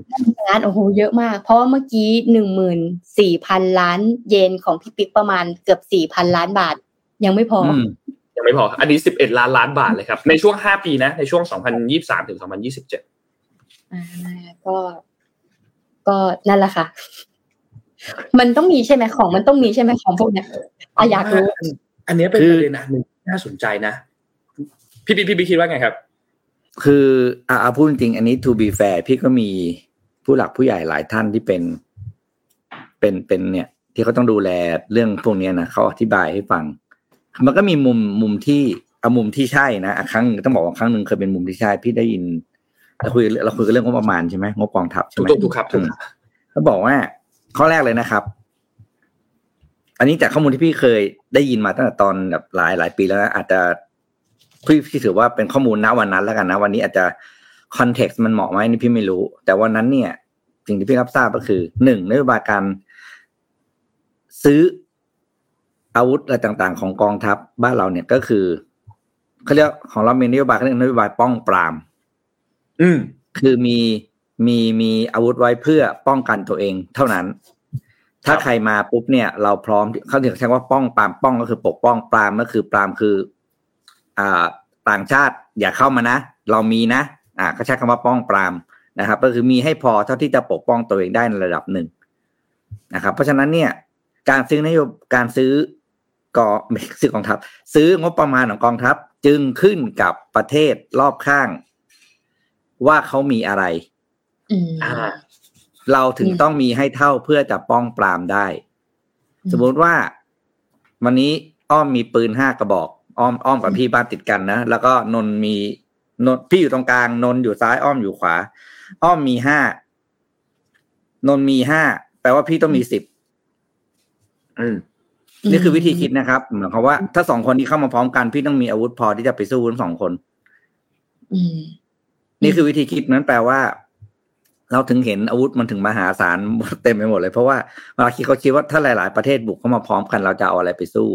ล้านโอ้โหเยอะมาก เพราะว่าเมื่อกี้หนึ่งหมื่นสี่พันล้านเยนของพี่ปิ๊กประมาณเกือบสี่พันล้านบาท ยังไม่พอ ยังไม่พอ อันนี้สิบเอ็ดล้านล้านบาทเลยครับ ในช่วงห้าปีนะ ในช่วงสองพันยี่สามถึงสองพันยี่สิบเจ็ดอ่าก็ ก็นั่นแหละค่ะ มันต้องมีใช่ไหมของมันต้องมีใช่ไหมของพวกเนี้ยออยากรู้ อันนี้เป็นประเด็นอันหนึ่งน่าสนใจนะ พี่พี่พี่คิดว่าไงครับ คืออ่าพูดจริงอันนี้ to be fair พี่ก็มีผู้หลักผู้ใหญ่หลายท่านที่เป็น เป็นเป็นเนี่ย ที่เขาต้องดูแลเรื่องพวกนี้นะเขาอธิบายให้ฟัง มันก็มีมุมมุมที่เอามุมที่ใช่นะครั้งต้องบอกว่าครั้งหนึ่งเคยเป็นมุมที่ใช่พี่ได้ยินเราคุยเราคุยกันเรื่องงบประมาณใช่ไหมงบกองทัพใช่ไหมถูกครับถูกเขาบอกว่าข้อแรกเลยนะครับ อันนี้จากข้อมูลที่พี่เคยได้ยินมาตั้งแต่ตอนแบบหลายหลายปีแล้วนะอาจจะ พี่พี่ถือว่าเป็นข้อมูลณวันนั้นแล้วกันนะ วันนี้อาจจะคอนเท็กซ์มันเหมาะไหมนี่พี่ไม่รู้ แต่วันนั้นเนี่ยสิ่งที่พี่รับทราบก็คือหนึ่งนโยบายการซื้ออาวุธอะไรต่างๆ ของกองทัพบ้านเราเนี่ยก็คือเขาเรียกของเรามีนโยบายเขาเรียกนโยบายป้องปราม อืมคือมีมีมีอาวุธไว้เพื่อป้องกันตัวเองเท่านั้น ถ้าใครมาปุ๊บเนี่ย เราพร้อมเขาถึงใช้ว่าป้องปรามป้องก็คือปกป้องปรามก็คือปรามคืออ่า ต่างชาติอย่าเข้ามานะ เรามีนะอ่าก็ใช้คำว่าป้องปรามนะครับ ก็คือมีให้พอเท่าที่จะปกป้องตัวเองได้ในระดับหนึ่งนะครับ เพราะฉะนั้นเนี่ย การซื้อนโยบการซื้อกองไม่ซื้อกองทัพ ซื้องบประมาณของกองทัพจึงขึ้นกับประเทศรอบข้าง ว่าเขามีอะไรเราถึงต้องมีให้เท่าเพื่อจะป้องปรามได้ สมมติว่า วันนี้อ้อมมีปืนห้ากระบอก อ้อมอ้อมกับพี่บ้านติดกันนะแล้วก็นนมีนนพี่อยู่ตรงกลางนนอยู่ซ้ายอ้อมอยู่ขวา อ้อมมีห้านนมีห้าแปลว่าพี่ต้องมีสิบอืมนี่คือวิธีคิดนะครับหมายความว่าถ้าสองคนนี้เข้ามาพร้อมกันพี่ต้องมีอาวุธพอที่จะไปสู้ทั้งสองคนนี่คือวิธีคิดนั้นแปลว่า เราถึงเห็นอาวุธมันถึงมหาศาลเต็มไปหมดเลยเพราะว่าเวลาคิดเขาคิดว่าถ้าหลาย ๆ ประเทศบุกเข้ามาพร้อมกันเราจะเอาอะไรไปสู้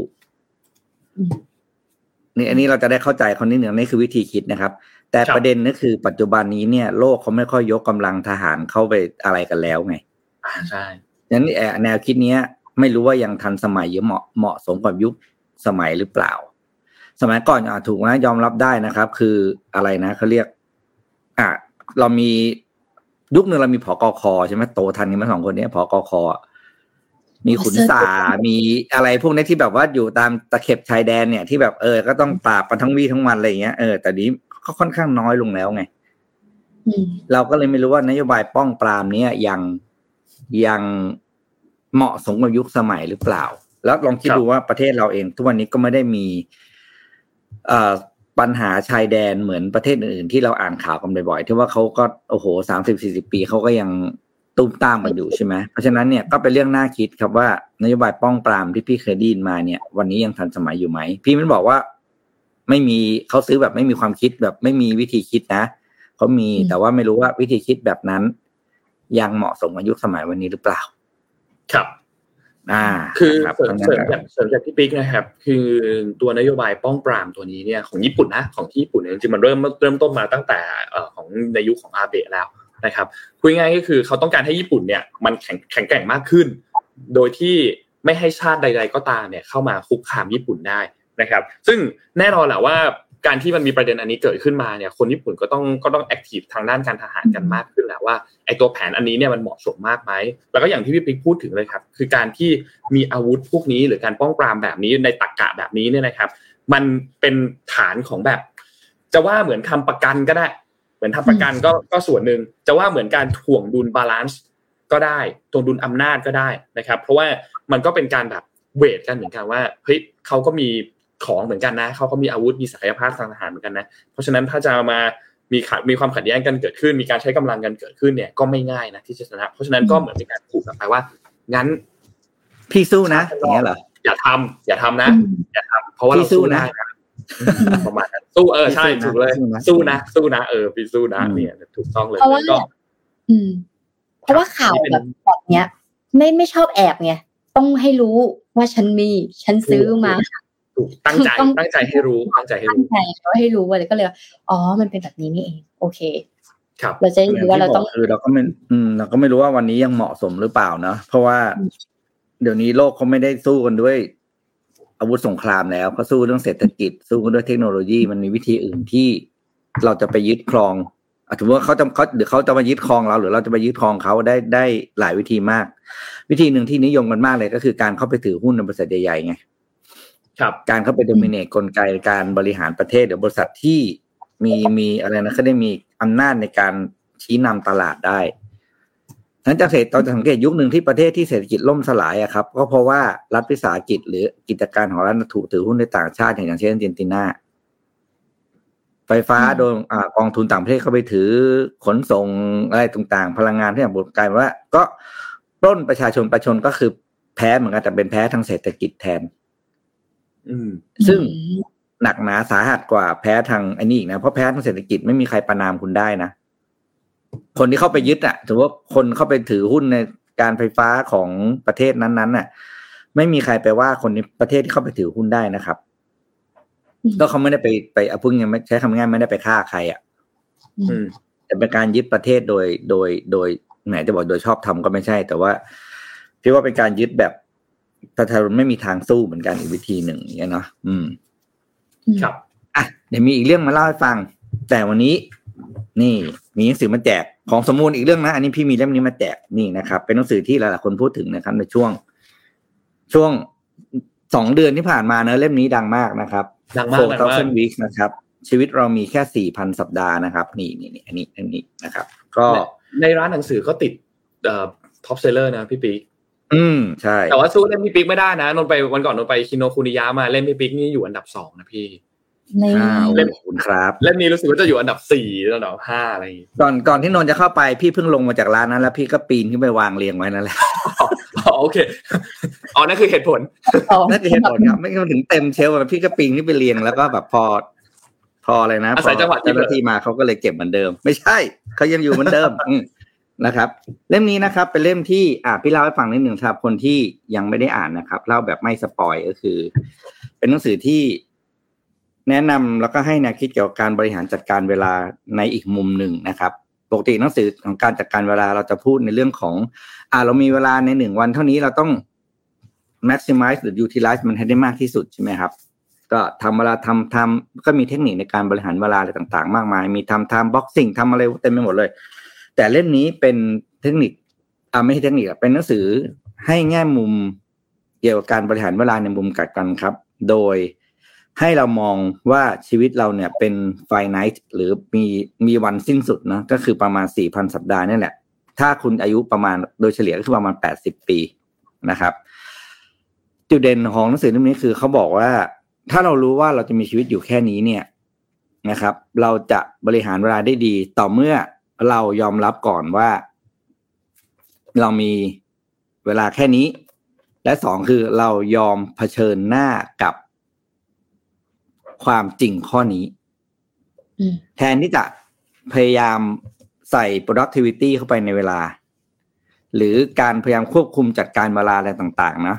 นี่อันนี้เราจะได้เข้าใจคนนี้หนึ่งนี่คือวิธีคิดนะครับ แต่ประเด็นก็คือปัจจุบันนี้เนี่ยโลกเขาไม่ค่อยยกกำลังทหารเข้าไปอะไรกันแล้วไงอ่าใช่ยันนี้แนวคิดเนี้ย ไม่รู้ว่ายังทันสมัยหรือเหมาะเหมาะสมกับยุคสมัยหรือเปล่า สมัยก่อนอะถูกนะยอมรับได้นะครับ คืออะไรนะเขาเรียก อะเรามียุคหนึ่งเรามีผอกอคอใช่ไหมโตทันกันมาสองคนนี้ผอกอคอ มีขุนสา มีอะไรพวกนี้ที่แบบว่าอยู่ตามตะเข็บชายแดนเนี่ยที่แบบเออ ก็ต้องปราบกันทั้งวี่ทั้งวันอะไรเงี้ยเออแต่นี้ก็ค่อนข้างน้อยลงแล้วไงเราก็เลยไม่รู้ว่านโยบายป้องปรามเนี้ยยังยังเหมาะสมกับยุคสมัยหรือเปล่า แล้วลองคิดดูว่าประเทศเราเอง ทุกวันนี้ก็ไม่ได้มีเอ่อปัญหาชายแดนเหมือนประเทศอื่นๆที่เราอ่านข่าวกันบ่อยๆที่ว่าเขาก็โอ้โหสามสิบสี่สิบปีเขาก็ยัง ตุ้มตามกันอยู่ใช่ไหมเพราะฉะนั้นเนี่ยก็เป็นเรื่องน่าคิดครับว่านโยบายป้องปรามที่พี่เคยได้ยินมาเนี่ย วันนี้ยังทันสมัยอยู่ไหม พี่มันบอกว่า ไม่มีเขาซื้อแบบไม่มีความคิดแบบไม่มีวิธีคิดนะเขามีแต่ว่าไม่รู้ว่าวิธีคิดแบบนั้น ยังเหมาะสมกับยุคสมัยวันนี้หรือเปล่า ครับ อ่า คือรับเสริมเสริมจากเสริมจากพี่ปิ๊กนะครับ คือตัวนโยบายป้องปรามตัวนี้เนี่ยของญี่ปุ่นนะของที่ญี่ปุ่นเนี่ยจริงๆมันเริ่มเริ่มต้นมาตั้งแต่เอ่อของในยุคของอาเบะแล้วนะครับ คุยง่ายก็คือเขาต้องการให้ญี่ปุ่นเนี่ยมันแข็งแข็งแกร่งมากขึ้น โดยที่ไม่ให้ชาติใด ๆ ก็ตามเนี่ยเข้ามาคุกคามญี่ปุ่นได้นะครับ ซึ่งแน่นอนแหละว่าการที่มันมีประเด็นอันนี้เกิดขึ้นมาเนี่ยคนญี่ปุ่นก็ต้องก็ต้อง active ทางด้านการทหารกันมากขึ้นแล้วว่าไอ้ตัวแผนอันนี้เนี่ยมันเหมาะสมมากไหมแล้วก็อย่างที่พี่ปิ๊กพูดถึงเลยครับ คือการที่มีอาวุธพวกนี้หรือการป้องปรามแบบนี้ในตรรกะแบบนี้เนี่ยนะครับ มันเป็นฐานของแบบ จะว่าเหเหมือนทำประกันก็ได้ มือนทำประกันก็ก็ส่วนหนึ่งจะว่าเหมือนการถ่วงดุล balanceก็ได้ถ่วงดุลอำนาจก็ได้นะครับ เพราะว่ามันก็เป็นการแบบเวทกันเหมือนกันว่าเฮ้ยเขาก็มีของเหมือนกันนะเขาก็มีอาวุธมีศักยภาพทางทหารเหมือนกันนะเพราะฉะนั้นถ้าจะมามีขัดมีความขัดแย้งกันเกิดขึ้น มีการใช้กำลังกันเกิดขึ้นเนี่ยก็ไม่ง่ายนะที่จะชนะเพราะฉะนั้นก็เหมือนเป็นการขู่กันไปว่า งั้น พี่สู้นะอย่างเงี้ยเหรออย่าทำอย่าทำนะอืมอย่าทำเพราะว่าพี่เราสู้สู้นะได้นะ ประมาณนั้นสู้เออใช่พี่สู้นะถูกเลยสู้นะสู้นะสู้นะเออพี่สู้นะอืมเนี่ยถูกต้องเลยเพราะว่าก็อืม เพราะว่าข่าวนี่เป็นแบบแบบเนี้ย ไม่ไม่ชอบแอบไงต้องให้รู้ว่าฉันมี ฉันซื้อมาถูกตั้งใจต้องตั้งใจให้รู้ตั้งใจให้ตั้งรู้ใจว่าให้รู้อะไรก็เลยว่าอ๋อ มันเป็นแบบนี้นี่เองโอเค ครับเราจะได้รู้ว่าเราต้องคือเราก็ไม่อืมเราก็ไม่รู้ว่าวันนี้ยังเหมาะสมหรือเปล่าเนาะเพราะว่าอืมเดี๋ยวนี้โลกเขาไม่ได้สู้กันด้วย อาวุธสงครามแล้วเขาสู้เรื่องเศรษฐกิจ สู้กันด้วยเทคโนโลยีมันมีวิธีอื่นที่เราจะไปยึดครองอะถือว่าเขาจะเขาหรือเขาจะมายึดครองเรา หรือเราจะไปยึดครองเขาได้ได้หลายวิธีมาก วิธีหนึ่งที่นิยมกันมากเลยก็คือการเข้าไปถือหุ้นในบริษัทใหญ่ๆไงครับการเข้าไปด o มิเนตกลไกการบริหารประเทศหรือบริษัทที่มีมีอะไรนะเขาได้มีอำนาจในการชี้นำตลาดได้ นั้นจะเห็นตอนจะสังเกตยุคหนึ่งที่ประเทศที่เศรษฐกิจล่มสลายอะครับก็เพราะว่ารัฐวิสาหกิจหรือกิจการของรัฐถูกถือหุ้นในต่างชาติอย่างเช่นอาร์เจนตินาไฟฟ้าอืมโดนอากองทุนต่างประเทศเข้าไปถือขนส่งอะไรต่างๆ พลังงานที่อย่างบุกลายเป็นว่า ก็ปล้นประชาชนประชาชนก็คือแพ้เหมือนกันแต่เป็นแพ้ทางเศรษฐกิจแทน อืม ซึ่งอืมหนักหนาสาหัสกว่าแพ้ทางไอ้นี่อีกนะเพราะแพ้ทางเศรษฐกิจไม่มีใครประนามคุณได้นะ คนที่เข้าไปยึดอะถือว่าคนเข้าไปถือหุ้นในการไฟฟ้าของประเทศนั้นๆน่ะ ไม่มีใครไปว่าคนในประเทศที่เข้าไปถือหุ้นได้นะครับอืมก็เขาไม่ได้ไปไปเอาพึ่งยังไม่ใช้คำง่ายไม่ได้ไปฆ่าใครอะ อืม แต่เป็นการยึดประเทศโดยโดยโดยแหมจะบอกโดยชอบทำก็ไม่ใช่ แต่ว่าพี่ว่าเป็นการยึดแบบประชาชนไม่มีทางสู้เหมือนกันอีกวิธีหนึ่งอย่างเงี้ยเนาะอืม ครับอะเดี๋ยวมีอีกเรื่องมาเล่าให้ฟัง แต่วันนี้ นี่มีหนังสือมาแจกของสมมูลอีกเรื่องนะ อันนี้พี่มีเล่มนี้มาแจกนี่นะครับ เป็นหนังสือที่หลายๆคนพูดถึงนะครับในช่วง ช่วงสองเดือนที่ผ่านมาเนอะเล่มนี้ดังมากนะครับดังมาก Four ดังมาก Thousand Weeks นะครับ ชีวิตเรามีแค่สี่พันสัปดาห์นะครับ นี่นี่นี่อันนี้อันนี้นะครับ ก็ในร้านหนังสือก็ติดเอ่อ top seller นะพี่ปิ๊กอืมใช่ แต่ว่าสู้เล่มพี่ปิ๊กไม่ได้นะนนไปวันก่อนนนไปคิโนคุนิยะมาเล่มพี่ปิ๊กนี่อยู่อันดับสองนะพี่ในอ้าว เล่มขอบคุณครับ เล่มนี้รู้สึกว่าจะอยู่อันดับสี่อันดับห้าอะไรอย่างงี้ก่อนก่อนที่นนท์จะเข้าไปพี่เพิ่งลงมาจากร้านนั้น แล้วพี่ก็ปีนขึ้นไปวางเรียงไว้นั่นแหละอ๋อโอเคอ๋อนั่นคือเหตุผลต่อนั่นคือเหตุผลครับ ไม่งั้นถึงเต็มเชลฟ์อะพี่ก็ปีนขึ้นไปเรียงแล้วก็แบบพอ พออะไรนะอาศัยพจังหวะที่เจ้าหน้าที่มาเขาก็เลยเก็บเหมือนเดิม ไม่ใช่เขายังอยู่เหมือนเดิมอืมนะครับ เล่มนี้นะครับ เป็นเล่มที่อ่าพี่เล่าให้ฟังนิดหนึ่งครับคนที่ยังไม่ได้อ่านนะครับเล่าแบบไม่สปอยก็คือ เป็นหนังสือที่ แนะนำแล้วก็ให้แนวคิดเกี่ยวกับการบริหารจัดการเวลาในอีกมุมหนึ่งนะครับ ปกติหนังสือของการจัดการเวลาเราจะพูดในเรื่องของ อ่าเรามีเวลาในหนึ่งวันเท่านี้เราต้อง maximize หรือ utilize มันให้ได้มากที่สุดใช่ไหมครับ ก็ทำเวลาทำทำก็มีเทคนิคในการบริหารเวลาอะไรต่างๆ มากมาย มีทำ time boxing ทำอะไรเต็มไปหมดเลย แต่เล่มนี้เป็นเทคนิคอ่าไม่ใช่เทคนิคเป็นหนังสือให้แง่มุมเกี่ยวกับการบริหารเวลาในมุมกลับกันครับ โดย ให้เรามองว่าชีวิตเราเนี่ยเป็น finite หรือมีมีวันสิ้นสุดนะก็คือประมาณสี่พันสัปดาห์นี่แหละ ถ้าคุณอายุประมาณโดยเฉลี่ยก็คือประมาณแปดสิบปีนะครับ จุดเด่นของหนังสือเล่มนี้คือเขาบอกว่า ถ้าเรารู้ว่าเราจะมีชีวิตอยู่แค่นี้เนี่ยนะครับ เราจะบริหารเวลาได้ดี ต่อเมื่อเรายอมรับก่อนว่า เรามีเวลาแค่นี้ และสองคือเรายอมเผชิญหน้ากับ ความจริงข้อนี้อืมแทนที่จะพยายามใส่ productivity เข้าไปในเวลา หรือการพยายามควบคุมจัดการเวลาอะไรต่างๆนะ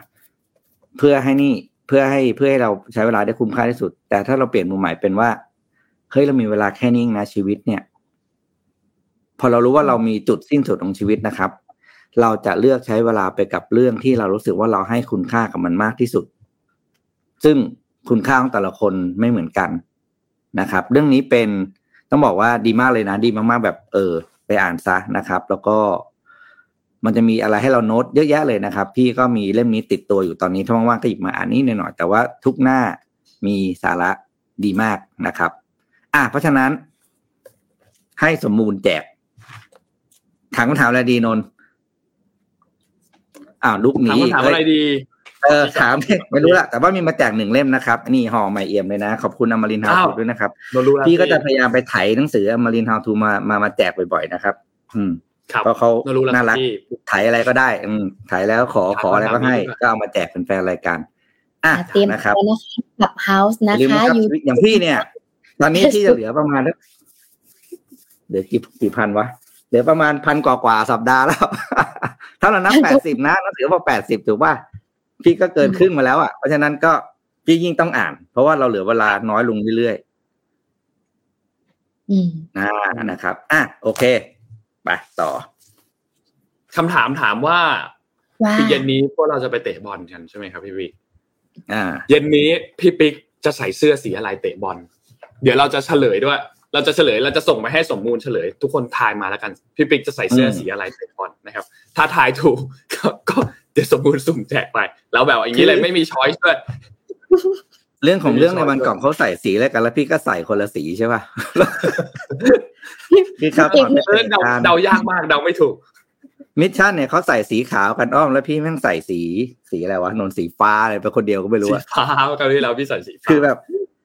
เพื่อให้นี่เพื่อให้เพื่อให้เราใช้เวลาได้คุ้มค่าที่สุด แต่ถ้าเราเปลี่ยนมุมหมายเป็นว่าเฮ้ยเรามีเวลาแค่นี้เองนะชีวิตเนี่ย พอเรารู้ว่าเรามีจุดสิ้นสุดของชีวิตนะครับ เราจะเลือกใช้เวลาไปกับเรื่องที่เรารู้สึกว่าเราให้คุณค่ากับมันมากที่สุด ซึ่ง คุณค่าของแต่ละคนไม่เหมือนกันนะครับ เรื่องนี้เป็นต้องบอกว่าดีมากเลยนะ ดีมากๆแบบเออ ไปอ่านซะนะครับ แล้วก็มันจะมีอะไรให้เราโน้ตเยอะแยะเลยนะครับ พี่ก็มีเล่มนี้ติดตัวอยู่ตอนนี้ถ้าว่างๆก็หยิบมาอ่านนิดหน่อยๆแต่ว่าทุกหน้ามีสาระดีมากนะครับ อะเพราะฉะนั้น ให้สมมูลแจกถามคำถามอะไรดีนนท์อ้าวลุกหนีถามคำถามอะไรดี เออถามไม่รู้ละแต่ว่ามีมาแจกหนึ่งเล่มนะครับ นี่ห่อใหม่เอี่ยมเลยนะ ขอบคุณอมรินทร์ฮาวอ้าวทูด้วยนะครับเรารู้แล้วพี่ก็จะพยายามไปไถหนังสืออมรินทร์ฮาวทูมามามาแจกบ่อยๆนะครับ อืมครับเพราะเขาเรารู้แล้วน่ารักพี่ไถอะไรก็ได้ อืมไถแล้วขอครับขออะไรก็ให้ครับก็เอามาแจกเป็นแฟนรายการอะอะเตรียมนะครับตัวนะคะกับเฮาส์อนะย่าลืมคะนะครับอยู่อย่างพี่เนี่ย ตอนนี้พี่จะเหลือประมาณสักเหลือกี่กี่พันวะเหลือประมาณพันกว่ากว่าๆสัปดาห์แล้ว ถ้าเรานับแปดสิบนะนับถือว่าแปดสิบถูกป่ะ พี่ก็เกินครึ่งมาแล้วอะเพราะฉะนั้นก็พี่ยิ่งต้องอ่าน เพราะว่าเราเหลือเวลาน้อยลงเรื่อยๆอืมอ่านะครับ อะโอเคไปต่อคำถามถามว่าว่าคือเย็นนี้พวกเราจะไปเตะบอลกันใช่ไหมครับพี่วิอ่า เย็นนี้พี่ปิ๊กจะใส่เสื้อสีอะไรเตะบอล เดี๋ยวเราจะเฉลยด้วย เราจะเฉลยเราจะส่งไปให้สมมูลเฉลย ทุกคนทายมาแล้วกัน พี่ปิ๊กจะใส่เสื้อสีอะไรเตะบอลนะครับ ถ้าทายถูกก็ก็ เดี๋ยวสมมูลสุ่มแจกไป แล้วแบบอย่างนี้เลยไม่มีช้อยส์ด้วยเรื่องของไม่มีเรื่องในช้อยวันด้วยก่อนเขาใส่สีอะไรกัน แล้วพี่ก็ใส่คนละสีใช่ป่ะพี่ครับตอนไปเออเตะเดาการเดายากมากเดาไม่ถูก มิชชั่นเนี่ยเขาใส่สีขาวกันอ้อมแล้วพี่แม่งใส่สีสีอะไรวะนนท์สีฟ้าอะไรเป็นคนเดียวก็ไม่รู้สีอะฟ้าคราวที่แล้วพี่ใส่สีฟ้าคือแบบ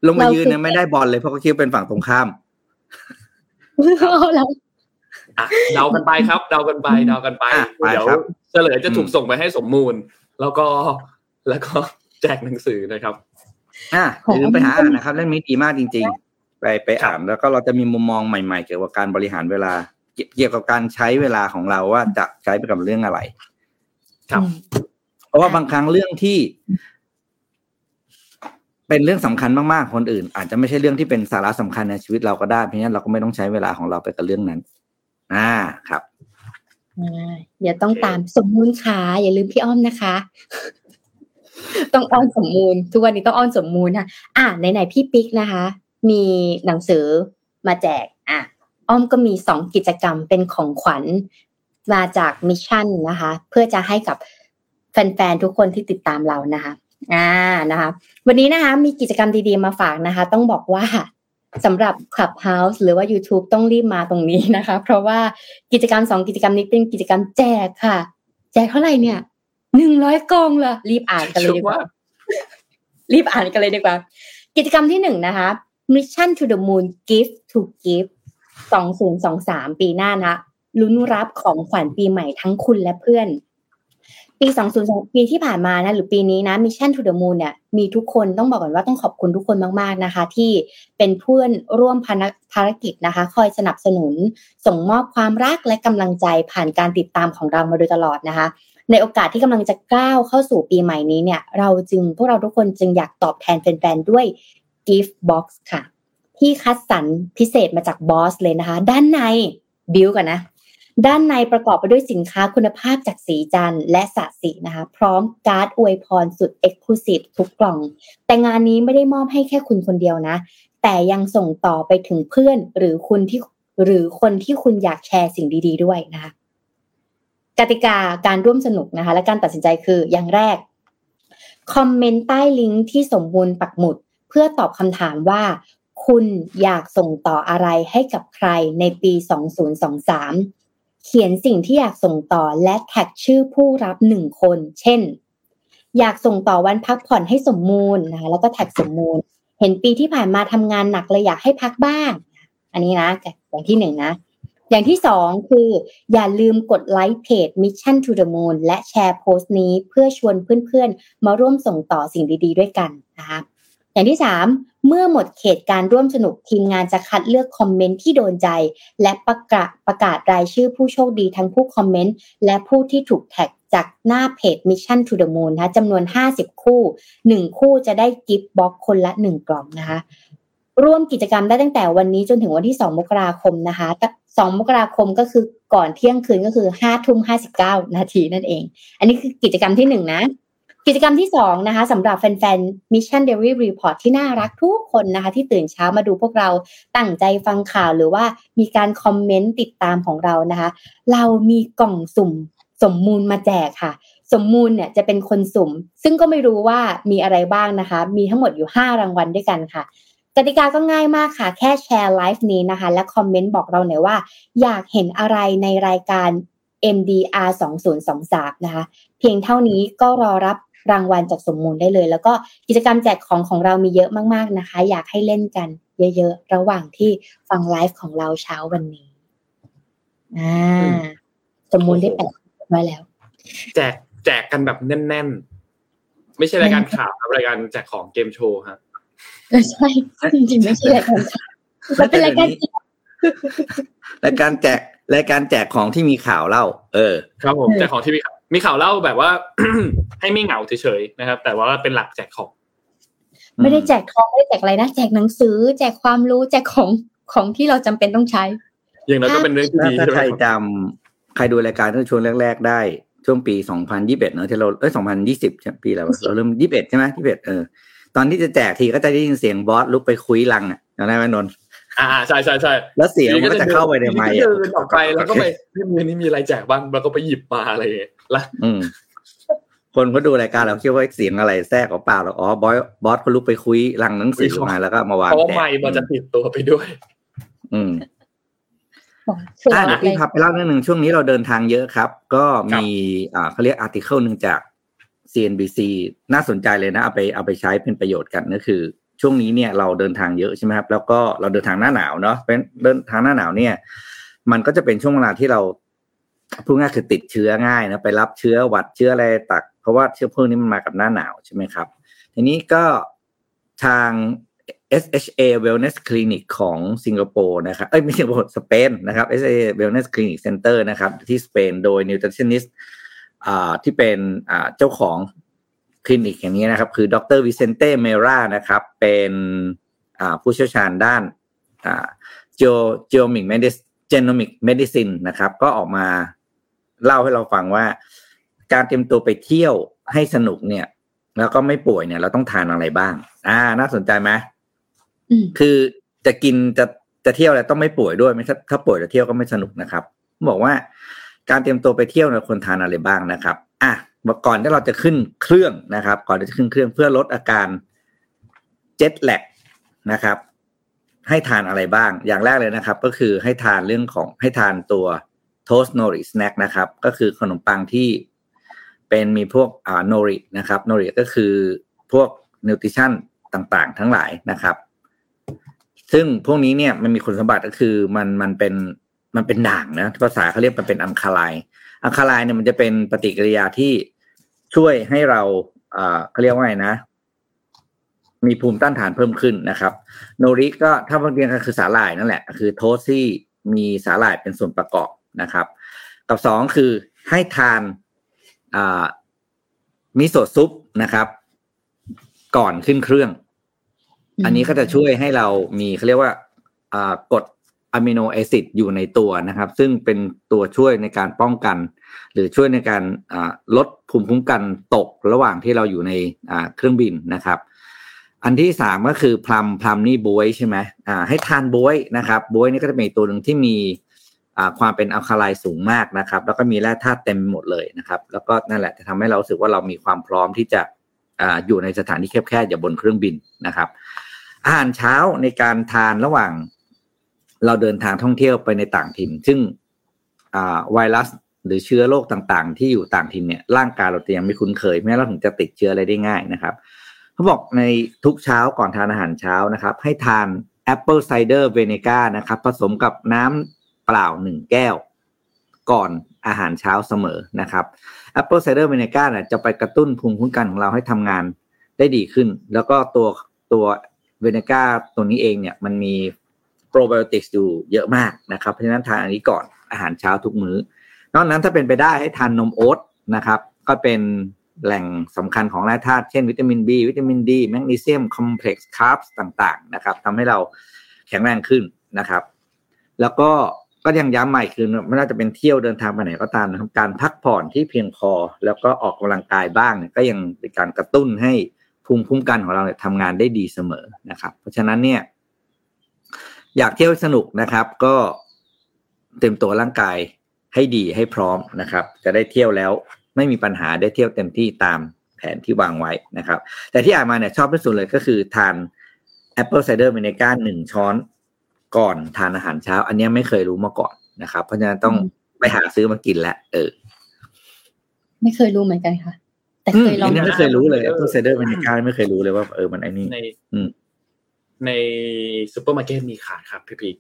ลงมายืนเนี่ยไม่ได้บอลเลยเพราะเขาคิดว่าเป็นฝั่งตรงข้ามแล้ว อะเดากันไปครับเดากันไปเดากันไปอะไปเดี๋ยวครับเฉลยจะถูกอืมส่งไปให้สมมูล แล้วก็แล้วก็แจกหนังสือนะครับอะอย่าลืมไปหาอ่านนะครับเล่มนี้ดีมากจริง ๆ ไปไปอ่านแล้วก็เราจะมีมุมมองใหม่ๆ เกี่ยวกับการบริหารเวลา เกี่ยวเกี่ยวกับการใช้เวลาของเราว่าจะใช้ไปกับเรื่องอะไร ครับอืมเพราะว่าบางครั้งเรื่องที่ เป็นเรื่องสำคัญมากๆคนอื่น อาจจะไม่ใช่เรื่องที่เป็นสาระสำคัญในชีวิตเราก็ได้เพราะฉะนั้นเราก็ไม่ต้องใช้เวลาของเราไปกับเรื่องนั้น อ่าครับอ่าเดี๋ยวต้องตามสมมูลค่ะ อย่าลืมพี่อ้อมนะคะ ต้องอ้อนสมมูล ทุกวันนี้ต้องอ้อนสมมูลค่ะ อะไหนๆพี่ปิ๊กนะคะ มีหนังสือมาแจก อะ อ้อมก็มีสองกิจกรรมเป็นของขวัญมาจาก Mission นะคะ เพื่อจะให้กับแฟนๆทุกคนที่ติดตามเรานะคะ อ่านะคะ วันนี้นะคะ มีกิจกรรมดีๆมาฝากนะคะ ต้องบอกว่า สำหรับ Clubhouse หรือว่า YouTube ต้องรีบมาตรงนี้นะคะ เพราะว่ากิจกรรมสองกิจกรรมนี้เป็นกิจกรรมแจกค่ะ แจกเท่าไหร่เนี่ยหนึ่งร้อยกล่องเลยรีบอ่านกันเลยดีกว่า รีบอ่านกันเลยดีกว่า กิจกรรมที่หนึ่งนะคะ Mission to the Moon Gift to Give สองศูนย์สองสามปีหน้านะลุ้นรับของขวัญปีใหม่ทั้งคุณและเพื่อน ปีสองศูนย์สองปีที่ผ่านมานะหรือปีนี้นะ Mission to the Moon เนี่ยมีทุกคนต้องบอกก่อนว่าต้องขอบคุณทุกคนมากๆนะคะ ที่เป็นเพื่อนร่วมภารกิจนะคะ คอยสนับสนุน ส่งมอบความรักและกำลังใจผ่านการติดตามของเรามาโดยตลอดนะคะ ในโอกาสที่กำลังจะก้าวเข้าสู่ปีใหม่นี้เนี่ย เราจึงพวกเราทุกคนจึงอยากตอบแทนแฟนๆด้วย Gift Box ค่ะ ที่คัดสรรพิเศษมาจากบอสเลยนะคะ ด้านในบิวกันนะ ด้านในประกอบไปด้วยสินค้าคุณภาพจากสีจันทร์และสะสีนะคะ พร้อมการ์ดอวยพรสุดเอกลูซีฟทุกกล่อง แต่งานนี้ไม่ได้มอบให้แค่คุณคนเดียวนะ แต่ยังส่งต่อไปถึงเพื่อนหรือคุณที่หรือคนที่คุณอยากแชร์สิ่งดี ๆ ด้วยนะคะกติกาการร่วมสนุกนะคะ และการตัดสินใจคืออย่างแรกคอมเมนต์ใต้ลิงก์ที่สมบูรณ์ปักหมุด เพื่อตอบคำถามว่าคุณอยากส่งต่ออะไรให้กับใครในปี 2023 เขียนสิ่งที่อยากส่งต่อและแท็กชื่อผู้รับหนึ่งคน เช่น อยากส่งต่อวันพักผ่อนให้สมมูลนะคะแล้วก็แท็กสมมูล เห็นปีที่ผ่านมาทำงานหนักเลยอยากให้พักบ้าง อันนี้นะอย่างที่หนึ่งนะอย่างที่สองคือ อย่าลืมกดไลค์เพจ Mission to the Moon และแชร์โพสต์นี้เพื่อชวนเพื่อนๆ มาร่วมส่งต่อสิ่งดีๆ ด้วยกันนะคะ อย่างที่สามเมื่อหมดเขตการร่วมสนุกทีมงานจะคัดเลือกคอมเมนต์ที่โดนใจ และประกาศประกาศรายชื่อผู้โชคดีทั้งผู้คอมเมนต์และผู้ที่ถูกแท็กจากหน้าเพจ Mission to the Moon นะจำนวน 50 คู่ 1 คู่จะได้ gift box คนละ 1 กล่องนะคะ ร่วมกิจกรรมได้ตั้งแต่วันนี้จนถึงวันที่ 2 มกราคมนะคะ2มกราคมก็คือก่อนเที่ยงคืนก็คือ5ทุ่ม59 นาทีนั่นเอง อันนี้คือกิจกรรมที่ 1 นะ กิจกรรมที่2นะคะสำหรับแฟนๆ Mission Daily Report ที่น่ารักทุกคนนะคะ ที่ตื่นเช้ามาดูพวกเราตั้งใจฟังข่าวหรือว่ามีการคอมเมนต์ติดตามของเรานะคะ เรามีกล่องสุ่มสมมูลมาแจกค่ะ สมมูลเนี่ยจะเป็นคนสุ่ม ซึ่งก็ไม่รู้ว่ามีอะไรบ้างนะคะ มีทั้งหมดอยู่ 5 รางวัลด้วยกันค่ะกติกาก็ง่ายมากค่ะ แค่แชร์ไลฟ์นี้นะคะ และคอมเมนต์บอกเราหน่อยว่า อยากเห็นอะไรในรายการ MDR 2023นะคะ เพียงเท่านี้ก็รอรับ รางวัลจากสมมูลได้เลย แล้วก็กิจกรรมแจกของของเรามีเยอะมากๆนะคะ อยากให้เล่นกันเยอะๆ ระหว่างที่ฟังไลฟ์ของเราเช้าวันนี้อ่าสมมูลได้แปะไว้แล้ว แจกแจกกันแบบแน่น ๆ ไม่ใช่รายการข่าวครับรายการแจกของเกมโชว์ครับใช่จริงๆไม่ใช่รายการข่าวมันเป็นรายการรายการแจกรายการแจกของที่มีข่าวเล่า เออ ครับผมแจกของที่มีข่าว มีข่าวเล่าแบบว่า ให้ไม่เหงาเฉยๆนะครับ แต่ว่าเป็นหลักแจกของ ไม่ได้แจกทองไม่ได้แจกอะไรนะแจกหนังสือ แจกความรู้แจกของของที่เราจำเป็นต้องใช้ อย่างนั้นก็เป็นเรื่องที่ดีถ้าใครจำใครดูรายการที่ช่วงแรกๆได้ช่วงปีสองพันยี่สิบเอ็ดเนอะที่เราเอ้ยสองพันยี่สิบปีแล้วเราเริ่มยี่สิบเอ็ดใช่ไหมยี่สิบเอ็ดเออตอนที่จะแจกทีก็จะได้ยินเสียงบอสลุกไปคุยลังอะจำได้ไหมนนท์ อ่าใช่ใช่ใช่แล้วเสียงมันก็จะเข้าไปในไมค์เดินออกไปแล้วก็ไปนี่มีนี่มีอะไรแจกบ้างแล้วก็ไปหยิบมาอะไรอย่างเงี้ยละอืมคนเขาดูรายการเราคิดว่าเสียงอะไรแทรกออกเปล่าหรออ๋อบอสบอสเขาลุกไปคุยลังหนังสือมาแล้วก็มาวางเพราะไมค์มันจะติดตัวไปด้วย อืมอ่าเดี๋ยวพี่พับไปเล่าเรื่องหนึ่งช่วงนี้เราเดินทางเยอะครับ ก็มีอ่าเขาเรียกอาร์ติเคิลหนึ่งจาก CNBC น่าสนใจเลยนะ เอาไปเอาไปใช้เป็นประโยชน์กันก็คือ ช่วงนี้เนี่ยเราเดินทางเยอะใช่ไหมครับแล้วก็เราเดินทางหน้าหนาวเนาะเป็นเดินทางหน้าหนาวเนี่ย มันก็จะเป็นช่วงเวลาที่เราพูดง่ายคือติดเชื้อง่ายนะไปรับเชื้อหวัดเชื้ออะไรตัก เพราะว่าเชื้อพลิงนี้มันมากับหน้าหนาวใช่ไหมครับ ทีนี้ก็ทาง SHA Wellness Clinic ของสิงคโปร์นะครับ เอ้ยไม่ใช่สิงคโปร์สเปนนะครับ SHA Wellness Clinic Center นะครับ ที่สเปนโดย nutritionist อ่าที่เป็นอ่าเจ้าของ คลินิกอย่างนี้นะครับ คือดรวิเซนเต้เมรานะครับ เป็นอ่าผู้เชี่ยวชาญด้านอ่า genomic medicine genomic medicine นะครับ ก็ออกมาเล่าให้เราฟังว่า การเตรียมตัวไปเที่ยวให้สนุกเนี่ย แล้วก็ไม่ป่วยเนี่ย เราต้องทานอะไรบ้าง อ่า น่าสนใจไหมคือจะกินจะจะเที่ยวแล้วต้องไม่ป่วยด้วยไม่ถ้าถ้าป่วยจะเที่ยวก็ไม่สนุกนะครับ บอกว่าการเตรียมตัวไปเที่ยวเนี่ยควรทานอะไรบ้างนะครับ อะ ก่อนที่เราจะขึ้นเครื่องนะครับ ก่อนที่จะขึ้นเครื่องเพื่อลดอาการ jet lag นะครับ ให้ทานอะไรบ้าง อย่างแรกเลยนะครับ ก็คือให้ทานเรื่องของให้ทานตัว toast nori snack นะครับ ก็คือขนมปังที่เป็นมีพวกอ่าโนรินะครับโนริก็คือพวก nutrition ต่างๆ ทั้งหลายนะครับ ซึ่งพวกนี้เนี่ยมันมีคุณสมบัติก็คือมันมันเป็นมันเป็นด่างนะภาษาเขาเรียกมันเป็นอังคาไล อังคาไลเนี่ยมันจะเป็นปฏิกิริยาที่ช่วยให้เราเขาเรียกว่าไงนะ มีภูมิต้านทานเพิ่มขึ้นนะครับ โนริก็ถ้าบางทีก็คือสาหร่ายนั่นแหละ คือโทสที่มีสาหร่ายเป็นส่วนประกอบนะครับ กับสองคือให้ทานมิโซะซุปนะครับ ก่อนขึ้นเครื่อง อันนี้ก็จะช่วยให้เรามีเขาเรียกว่ากด อะมิโนแอซิดอยู่ในตัวนะครับ ซึ่งเป็นตัวช่วยในการป้องกัน หรือช่วยในการลดภูมิคุ้มกันตกระหว่างที่เราอยู่ในเครื่องบินนะครับ อันที่สามก็คือพลัมพลัมนี่บวยใช่ไหมให้ทานบวยนะครับบวยนี่ก็จะเป็นตัวหนึ่งที่มีความเป็นอัลคาไลสูงมากนะครับ แล้วก็มีแร่ธาตุเต็มหมดเลยนะครับ แล้วก็นั่นแหละจะทำให้เราสึกว่าเรามีความพร้อมที่จะออยู่ในสถานที่แคบๆอย่าบนเครื่องบินนะครับ อาหารเช้าในการทานระหว่าง เราเดินทางท่องเที่ยวไปในต่างถิ่น ซึ่งไวรัสหรือเชื้อโรคต่างๆ ที่อยู่ต่างถิ่นเนี่ยร่างกายเราจะยังไม่คุ้นเคยแม้เราถึงจะติดเชื้ออะไรได้ง่ายนะครับเพเขาบอกในทุกเช้าก่อนทานอาหารเช้านะครับ ให้ทาน apple cider vinegar นะครับ ผสมกับน้ำเปล่าหนึ่งแก้ว ก่อนอาหารเช้าเสมอนะครับ apple cider vinegar เนี่ยจะไปกระตุ้นภูมิคุ้มกันของเราให้ทำงานได้ดีขึ้น แล้วก็ตัวตัว vinegar ตัวนี้เองเนี่ยมันมี โปรไบโอติกส์อยู่เยอะมากนะครับ เพราะฉะนั้นทานอันนี้ก่อนอาหารเช้าทุกมื้อ นอกนั้นถ้าเป็นไปได้ให้ทานนมโอ๊ตนะครับ ก็เป็นแหล่งสำคัญของแร่ธาตุเช่นวิตามิน B วิตามินดีแมกนีเซียม complex carb ต่างๆนะครับทำให้เราแข็งแรงขึ้นนะครับ แล้วก็ก็ยังย้ำใหม่คือไม่ว่าจะเป็นเที่ยวเดินทางไปไหนก็ตามนะครับการพักผ่อนที่เพียงพอแล้วก็ออกกำลังกายบ้างเนี่ยก็ยังเป็นการกระตุ้นให้ภูมิคุ้มกันของเราเนี่ยทำงานได้ดีเสมอนะครับ เพราะฉะนั้นเนี่ย อยากเที่ยวสนุกนะครับ ก็เต็มตัวร่างกายให้ดีให้พร้อมนะครับ จะได้เที่ยวแล้วไม่มีปัญหาได้เที่ยวเต็มที่ตามแผนที่วางไว้นะครับ แต่ที่อ่านมาเนี่ยชอบที่สุดเลยก็คือทาน Apple Cider Vinegar หนึ่งช้อนก่อนทานอาหารเช้า อันนี้ไม่เคยรู้มาก่อนนะครับ เพราะฉะนั้นต้องไปหาซื้อมากินแล้วเออ ไม่เคยรู้เหมือนกันค่ะ แต่เคยลองนนี้ไม่เคยรู้เลย Apple Cider Vinegar ไม่เคยรู้เลยว่าเออมันไอ้นี่ในอืม ในซูเปอร์มาร์เก็ตมีขายครับพี่พี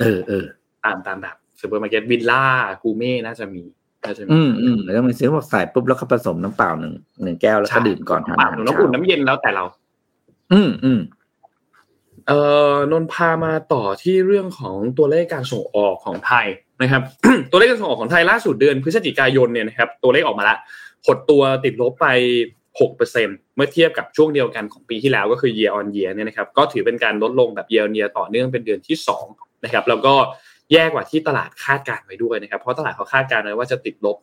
เออเออตามตามแบบซูเปอร์มาร์เก็ตวิลล่ากูเม่น่าจะมีน่าจะมีอืมอืมแล้วมันซื้อบอกใส่ปุ๊บแล้วก็ผสมน้ำเปล่าหนึ่งหนึ่งแก้วแล้วก็ดื่มก่อนทานเปล่าอาหารน้ำเช้าอุ่นน้ำเย็นแล้วแต่เรา อืมอืมเอ่อนนท์พามาต่อที่เรื่องของตัวเลขการส่งออกของไทยนะครับ ตัวเลขการส่งออกของไทยล่าสุดเดือนพฤศจิกายนเนี่ยนะครับ ตัวเลขออกมาละหดตัวติดลบไป 6%เมื่อเทียบกับช่วงเดียวกันของปีที่แล้วก็คือ year on year เนี่ยนะครับก็ถือเป็นการลดลงแบบ year on year ต่อเนื่องเป็นเดือนที่2นะครับแล้วก็แย่กว่าที่ตลาดคาดการณ์ไว้ด้วยนะครับเพราะตลาดเขาคาดการณ์ไว้ว่าจะติดลบ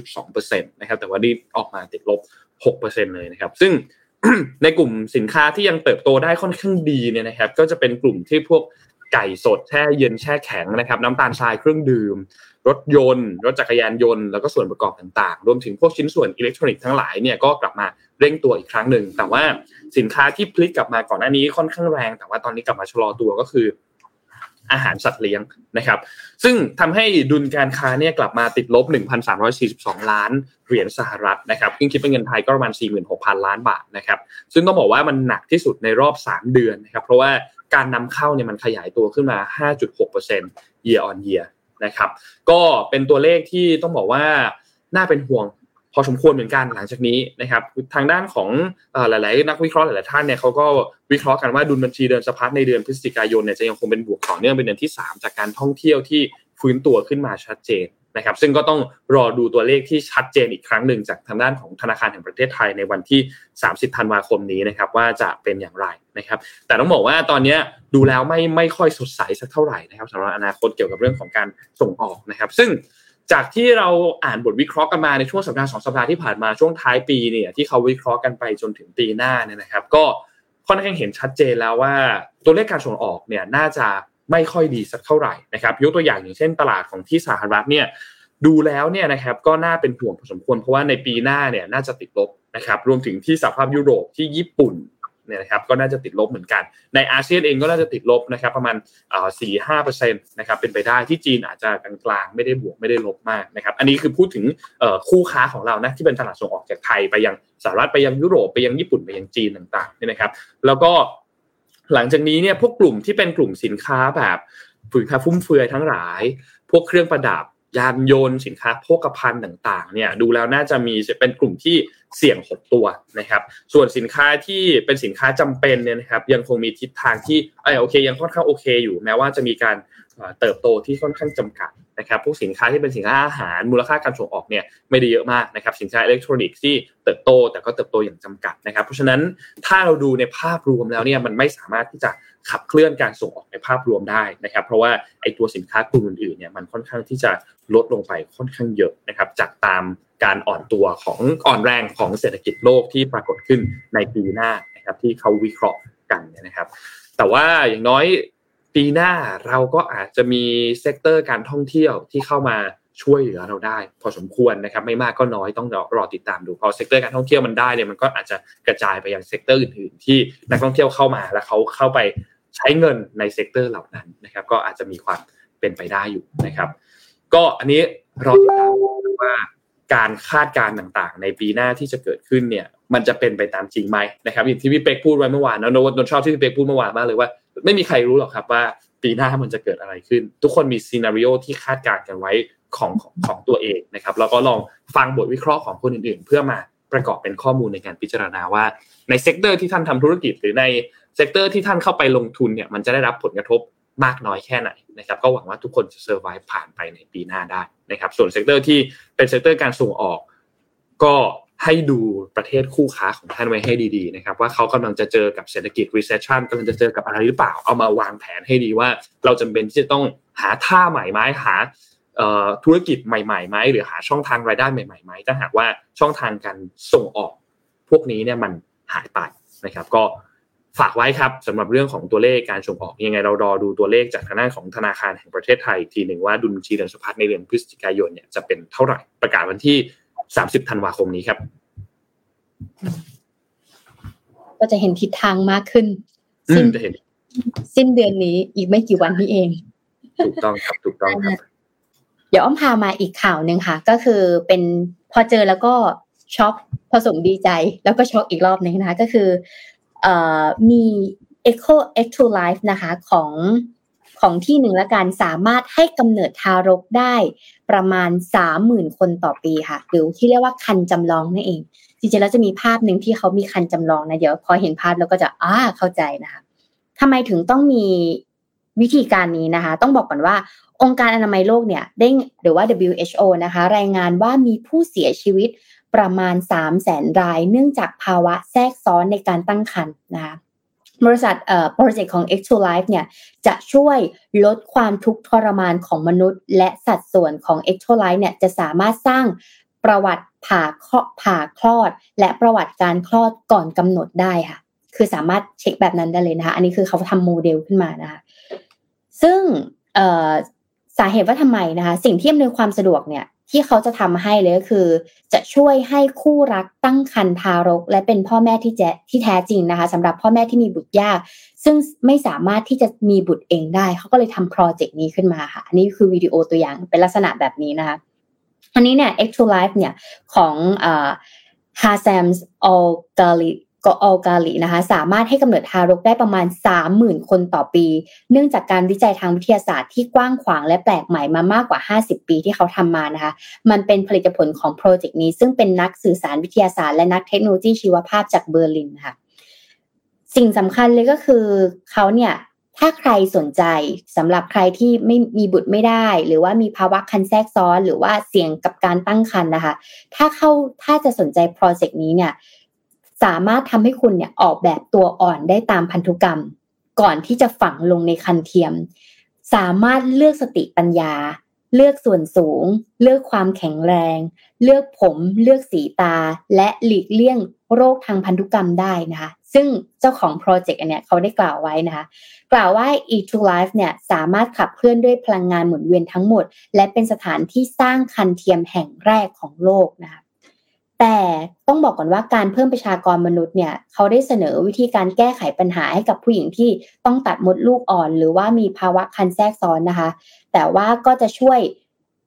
5.2%นะครับแต่ว่านี่ออกมาติดลบ 6%เลยนะครับซึ่งในกลุ่มสินค้าที่ยังเติบโตได้ค่อนข้างดีเนี่ยนะครับก็จะเป็นกลุ่มที่พวกไก่สดแช่เย็นแช่แข็งนะครับน้ำตาลทรายเครื่องดื่ม รถยนต์ รถจักรยานยนต์แล้วก็ส่วนประกอบต่างๆ รวมถึงพวกชิ้นส่วนอิเล็กทรอนิกส์ทั้งหลายเนี่ยก็กลับมาเร่งตัวอีกครั้งหนึ่ง แต่ว่าสินค้าที่พลิกกลับมาก่อนหน้านี้ค่อนข้างแรง แต่ว่าตอนนี้กลับมาชะลอตัวก็คืออาหารสัตว์เลี้ยงนะครับ ซึ่งทำให้ดุลการค้าเนี่ยกลับมาติดลบ 1,342 ล้านเหรียญสหรัฐนะครับซึ่งคิดเป็นเงินไทยก็ประมาณ 46,000 ล้านบาทนะครับ ซึ่งต้องบอกว่ามันหนักที่สุดในรอบ 3 เดือนนะครับ เพราะว่าการนำเข้าเนี่ยมันขยายตัวขึ้นมา 5.6% year on year นะครับ ก็เป็นตัวเลขที่ต้องบอกว่าน่าเป็นห่วงพอสมควรเหมือนกันหลังจากนี้นะครับ ทางด้านของอหลาย ๆ นักวิเคราะห์หลาย ๆ ท่านเนี่ยเขาก็วิเคราะห์กันว่าดุลบัญชีเดินสะพัดในเดือนพฤศจิกายนเนี่ยจะยังคงเป็นบวกต่อเนื่องเป็นเดือนที่ 3 จากการท่องเที่ยวที่ฟื้นตัวขึ้นมาชัดเจน นะครับซึ่งก็ต้องรอดูตัวเลขที่ชัดเจนอีกครั้งหนึ่งจากทางด้านของธนาคารแห่งประเทศไทยในวันที่ 30 ธันวาคมนี้นะครับว่าจะเป็นอย่างไรนะครับ แต่ต้องบอกว่าตอนนี้ดูแล้วไม่ไม่ค่อยสดใสสักเท่าไหร่นะครับสำหรับอนาคตเกี่ยวกับเรื่องของการส่งออกนะครับ ซึ่งจากที่เราอ่านบทวิเคราะห์กันมาในช่วงสัปดาห์สองสัปดาห์ที่ผ่านมาช่วงท้ายปีเนี่ยที่เขาวิเคราะห์กันไปจนถึงปีหน้าเนี่ยนะครับ ก็ค่อนข้างเห็นชัดเจนแล้วว่าตัวเลขการส่งออกเนี่ยน่าจะ ไม่ค่อยดีสักเท่าไหร่นะครับยกตัวอย่างอย่างเช่นตลาดของที่สหรัฐเนี่ยดูแล้วเนี่ยนะครับก็น่าเป็นห่วงพอสมควรเพราะว่าในปีหน้าเนี่ยน่าจะติดลบนะครับรวมถึงที่สหภาพยุโรปที่ญี่ปุ่นเนี่ยนะครับก็น่าจะติดลบเหมือนกัน ในอาเซียนเองก็น่าจะติดลบนะครับประมาณสี่ห้าเปอร์เซ็นต์นะครับเป็นไปได้ที่จีนอาจจะกลางๆไม่ได้บวกไม่ได้ลบมากนะครับอันนี้คือพูดถึงคู่ค้าของเรานะที่เป็นตลาดส่งออกจากไทยไปยังสหรัฐไปยังยุโรปไปยังญี่ปุ่นไปยังจีนต่างๆเนี่ยนะครับ แล้วก็ หลังจากนี้เนี่ยพวกกลุ่มที่เป็นกลุ่มสินค้าแบบสินค้าฟุ่มเฟือยทั้งหลาย พวกเครื่องประดับยานยนต์สินค้าโภคภัณฑ์ต่างๆเนี่ยดูแล้วน่าจะมีเป็นกลุ่มที่เสี่ยงหดตัวนะครับ ส่วนสินค้าที่เป็นสินค้าจำเป็นเนี่ยนะครับ ยังคงมีทิศทางที่เออโอเค ยังค่อนข้างโอเค อยู่แม้ว่าจะมีการเติบโตที่ค่อนข้างจำกัด นะครับพวกสินค้าที่เป็นสินค้าอาหารมูลค่าการส่งออกเนี่ยไม่ได้เยอะมากนะครับสินค้าอิเล็กทรอนิกส์ที่เติบโตแต่ก็เติบโตอย่างจำกัดนะครับเพราะฉะนั้นถ้าเราดูในภาพรวมแล้วเนี่ยมันไม่สามารถที่จะขับเคลื่อนการส่งออกในภาพรวมได้นะครับเพราะว่าไอ้ตัวสินค้ากลุ่มอื่นๆเนี่ยมันค่อนข้างที่จะลดลงไปค่อนข้างเยอะนะครับจากตามการอ่อนตัวของอ่อนแรงของเศรษฐกิจโลกที่ปรากฏขึ้นในปีหน้านะครับที่เขาวิเคราะห์กันนะครับแต่ว่าอย่างน้อย ปีหน้าเราก็อาจจะมีsector การท่องเที่ยวที่เข้ามาช่วยเหลือเราได้ พอสมควรนะครับ ไม่มากก็น้อยต้องรอติดตามดูพอ sector การท่องเที่ยวมันได้เนี่ยมันก็อาจจะกระจายไปยัง sector อื่นๆ ที่นักท่องเที่ยวเข้ามาแล้วเขาเข้าไปใช้เงินใน sector เหล่านั้นนะครับ ก็อาจจะมีความเป็นไปได้อยู่นะครับ ก็อันนี้รอติดตามว่าการคาดการณ์ต่างๆ ในปีหน้าที่จะเกิดขึ้นเนี่ย มันจะเป็นไปตามจริงไหมนะครับอย่างที่พี่เป๊กพูดไว้เมื่อวานนะโน้ตชอบที่พี่เป๊กพูดเมื่อวานมากเลยว่า ไม่มีใครรู้หรอกครับว่าปีหน้ามันจะเกิดอะไรขึ้น ทุกคนมี scenario ที่คาดการณ์กันไว้ของของของตัวเองนะครับแล้วก็ลองฟังบทวิเคราะห์ของคนอื่นๆ เพื่อมาประกอบเป็นข้อมูลในการพิจารณาว่าใน sector ที่ท่านทำธุรกิจหรือใน sector ที่ท่านเข้าไปลงทุนเนี่ยมันจะได้รับผลกระทบมากน้อยแค่ไหนนะครับก็หวังว่าทุกคนจะ survive ผ่านไปในปีหน้าได้นะครับส่วน sector ที่เป็น sector การส่งออก ก็ ให้ดูประเทศคู่ค้าของท่านไว้ให้ดีๆนะครับว่าเขากำลังจะเจอกับเศรษฐกิจ recession กำลังจะเจอกับอะไรหรือเปล่าเอามาวางแผนให้ดีว่า เราจำเป็นที่จะต้องหาท่าใหม่ไหมหาธุรกิจใหม่ๆไหมหรือหาช่องทางรายได้ใหม่ๆไหมถ้าหากว่าช่องทางการส่งออก พวกนี้เนี่ยมันหายไปนะครับ ก็ฝากไว้ครับสำหรับเรื่องของตัวเลขการส่งออกยังไงเรารอดูตัวเลขจากทางด้านของธนาคารแห่งประเทศไทยทีหนึ่งว่าดุลบัญชีเดินสะพัดในเดือนพฤศจิกายนเนี่ยจะเป็นเท่าไหร่ประกาศวันที่ 30ธันวาคมนี้ครับ ก็จะเห็นทิศทางมากขึ้นสิ้นจะเห็นสิ้นเดือนนี้อีกไม่กี่วันนี้เอง ถูกต้องครับถูกต้องครับเดี๋ยวอ้อมพามาอีกข่าวหนึ่งค่ะ ก็คือเป็นพอเจอแล้วก็ช็อกผสมดีใจ แล้วก็ช็อกอีกรอบหนึ่งนะคะ ก็คือเอ่อมี Echo X to Life นะคะของ ของที่หนึ่งละกันสามารถให้กำเนิดทารกได้ประมาณสามหมื่นคนต่อปีค่ะ หรือที่เรียกว่าคันจำลองนั่นเอง จริงๆแล้วจะมีภาพหนึ่งที่เขามีคันจำลองนะเดี๋ยวพอเห็นภาพแล้วก็จะอ่าเข้าใจนะคะทำไมถึงต้องมีวิธีการนี้นะคะ ต้องบอกก่อนว่าองค์การอนามัยโลกเนี่ยได้หรือว่า WHO นะคะ รายงานว่ามีผู้เสียชีวิตประมาณ 3 0 0แสนราย เนื่องจากภาวะแทรกซ้อนในการตั้งครรภ์นะคะ บริษัทเอ่อโปรเจกต์ของ X2 Life เนี่ยจะช่วยลดความทุกข์ทรมานของมนุษย์ และสัดส่วนของ X2 Life เนี่ยจะสามารถสร้างประวัติผ่าเคาะผ่าคลอด และประวัติการคลอดก่อนกำหนดได้ค่ะ คือสามารถเช็คแบบนั้นได้เลยนะคะ อันนี้คือเขาทำโมเดลขึ้นมานะคะ ซึ่งสาเหตุว่าทำไมนะคะ สิ่งที่อำนวยความสะดวกเนี่ย ที่เขาจะทำให้เลยก็คือ จะช่วยให้คู่รักตั้งครรภ์ทารก และเป็นพ่อแม่ที่แจที่แท้จริงนะคะสำหรับพ่อแม่ที่มีบุตรยาก ซึ่งไม่สามารถที่จะมีบุตรเองได้ เขาก็เลยทำโปรเจกต์นี้ขึ้นมาค่ะอันนี้คือวิดีโอตัวอย่างเป็นลักษณะแบบนี้นะคะอันนี้เนี่ย X to Life เนี่ยของอ่า Hasams All Gali กออลกาลีนะคะ สามารถให้กำเนิดทารกได้ประมาณ 30,000 คนต่อปี เนื่องจากการวิจัยทางวิทยาศาสตร์ที่กว้างขวางและแปลกใหม่มามากกว่า 50 ปีที่เขาทำมานะคะ มันเป็นผลิตผลของโปรเจกต์นี้ ซึ่งเป็นนักสื่อสารวิทยาศาสตร์และนักเทคโนโลยีชีวภาพจากเบอร์ลินค่ะ สิ่งสำคัญเลยก็คือเขาเนี่ยถ้าใครสนใจสำหรับใครที่ไม่มีบุตรไม่ได้ หรือว่ามีภาวะคันแทรกซ้อน หรือว่าเสี่ยงกับการตั้งครรภ์นะคะ ถ้าเข้าถ้าจะสนใจโปรเจกต์นี้เนี่ย สามารถทำให้คุณเนี่ยออกแบบตัวอ่อนได้ตามพันธุกรรม ก่อนที่จะฝังลงในคันเทียม สามารถเลือกสติปัญญา เลือกส่วนสูง เลือกความแข็งแรง เลือกผม เลือกสีตา และหลีกเลี่ยงโรคทางพันธุกรรมได้นะคะ ซึ่งเจ้าของโปรเจกต์อันเนี้ยเขาได้กล่าวไว้นะคะ กล่าวว่า EctoLife เนี่ยสามารถขับเคลื่อนด้วยพลังงานหมุนเวียนทั้งหมด และเป็นสถานที่สร้างครรภ์เทียมแห่งแรกของโลกนะคะ แต่ต้องบอกก่อนว่าการเพิ่มประชากรมนุษย์เนี่ยเขาได้เสนอวิธีการแก้ไขปัญหาให้กับผู้หญิงที่ต้องตัดมดลูกออก หรือว่ามีภาวะครรภ์แทรกซ้อนนะคะ แต่ว่าก็จะช่วย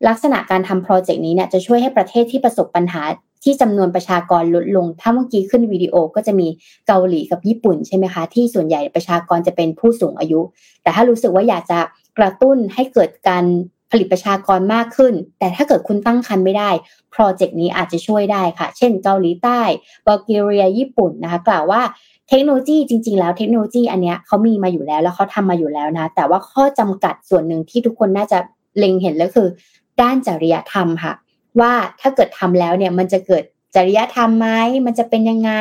ลักษณะการทำโปรเจกต์นี้เนี่ยจะช่วยให้ประเทศที่ประสบปัญหาที่จำนวนประชากรลดลง ถ้าเมื่อกี้ขึ้นวิดีโอก็จะมีเกาหลีกับญี่ปุ่นใช่ไหมคะ ที่ส่วนใหญ่ประชากรจะเป็นผู้สูงอายุ แต่ถ้ารู้สึกว่าอยากจะกระตุ้นให้เกิดการ ผลิตประชากรมากขึ้น แต่ถ้าเกิดคุณตั้งครรภ์ไม่ได้โปรเจกต์นี้อาจจะช่วยได้ค่ะ เช่นเกาหลีใต้บัลแกเรียญี่ปุ่นนะคะกล่าวว่าเทคโนโลยีจริงๆแล้วเทคโนโลยีอันเนี้ยเขามีมาอยู่แล้วแล้วเขาทำมาอยู่แล้วนะ แต่ว่าข้อจำกัดส่วนหนึ่งที่ทุกคนน่าจะเล็งเห็นแล้วคือ ด้านจริยธรรมค่ะ ว่าถ้าเกิดทำแล้วเนี่ยมันจะเกิดจริยธรรมไหมมันจะเป็นยังไง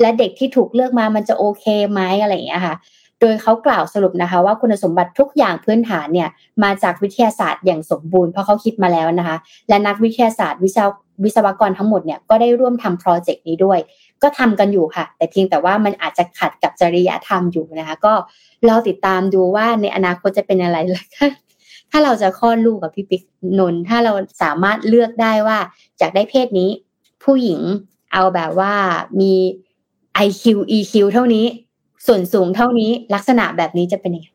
และเด็กที่ถูกเลือกมามันจะโอเคไหมอะไรอย่างเงี้ยค่ะ โดยเขากล่าวสรุปนะคะ ว่าคุณสมบัติทุกอย่างพื้นฐานเนี่ยมาจากวิทยาศาสตร์อย่างสมบูรณ์เพราะเขาคิดมาแล้วนะคะ และนักวิทยาศาสตร์วิศววิศวกรทั้งหมดเนี่ยก็ได้ร่วมทำโปรเจกต์นี้ด้วย ก็ทำกันอยู่ค่ะ แต่เพียงแต่ว่ามันอาจจะขัดกับจริยธรรมอยู่นะคะ ก็เราติดตามดูว่าในอนาคตจะเป็นอะไรล่ะถ้าเราจะคลอดลูกกับพี่ปิ๊กนนถ้าเราสามารถเลือกได้ว่าจากได้เพศนี้ ผู้หญิงเอาแบบว่ามี IQ EQ เท่านี้ ส่วนสูงเท่านี้ลักษณะแบบนี้จะเป็นยังไง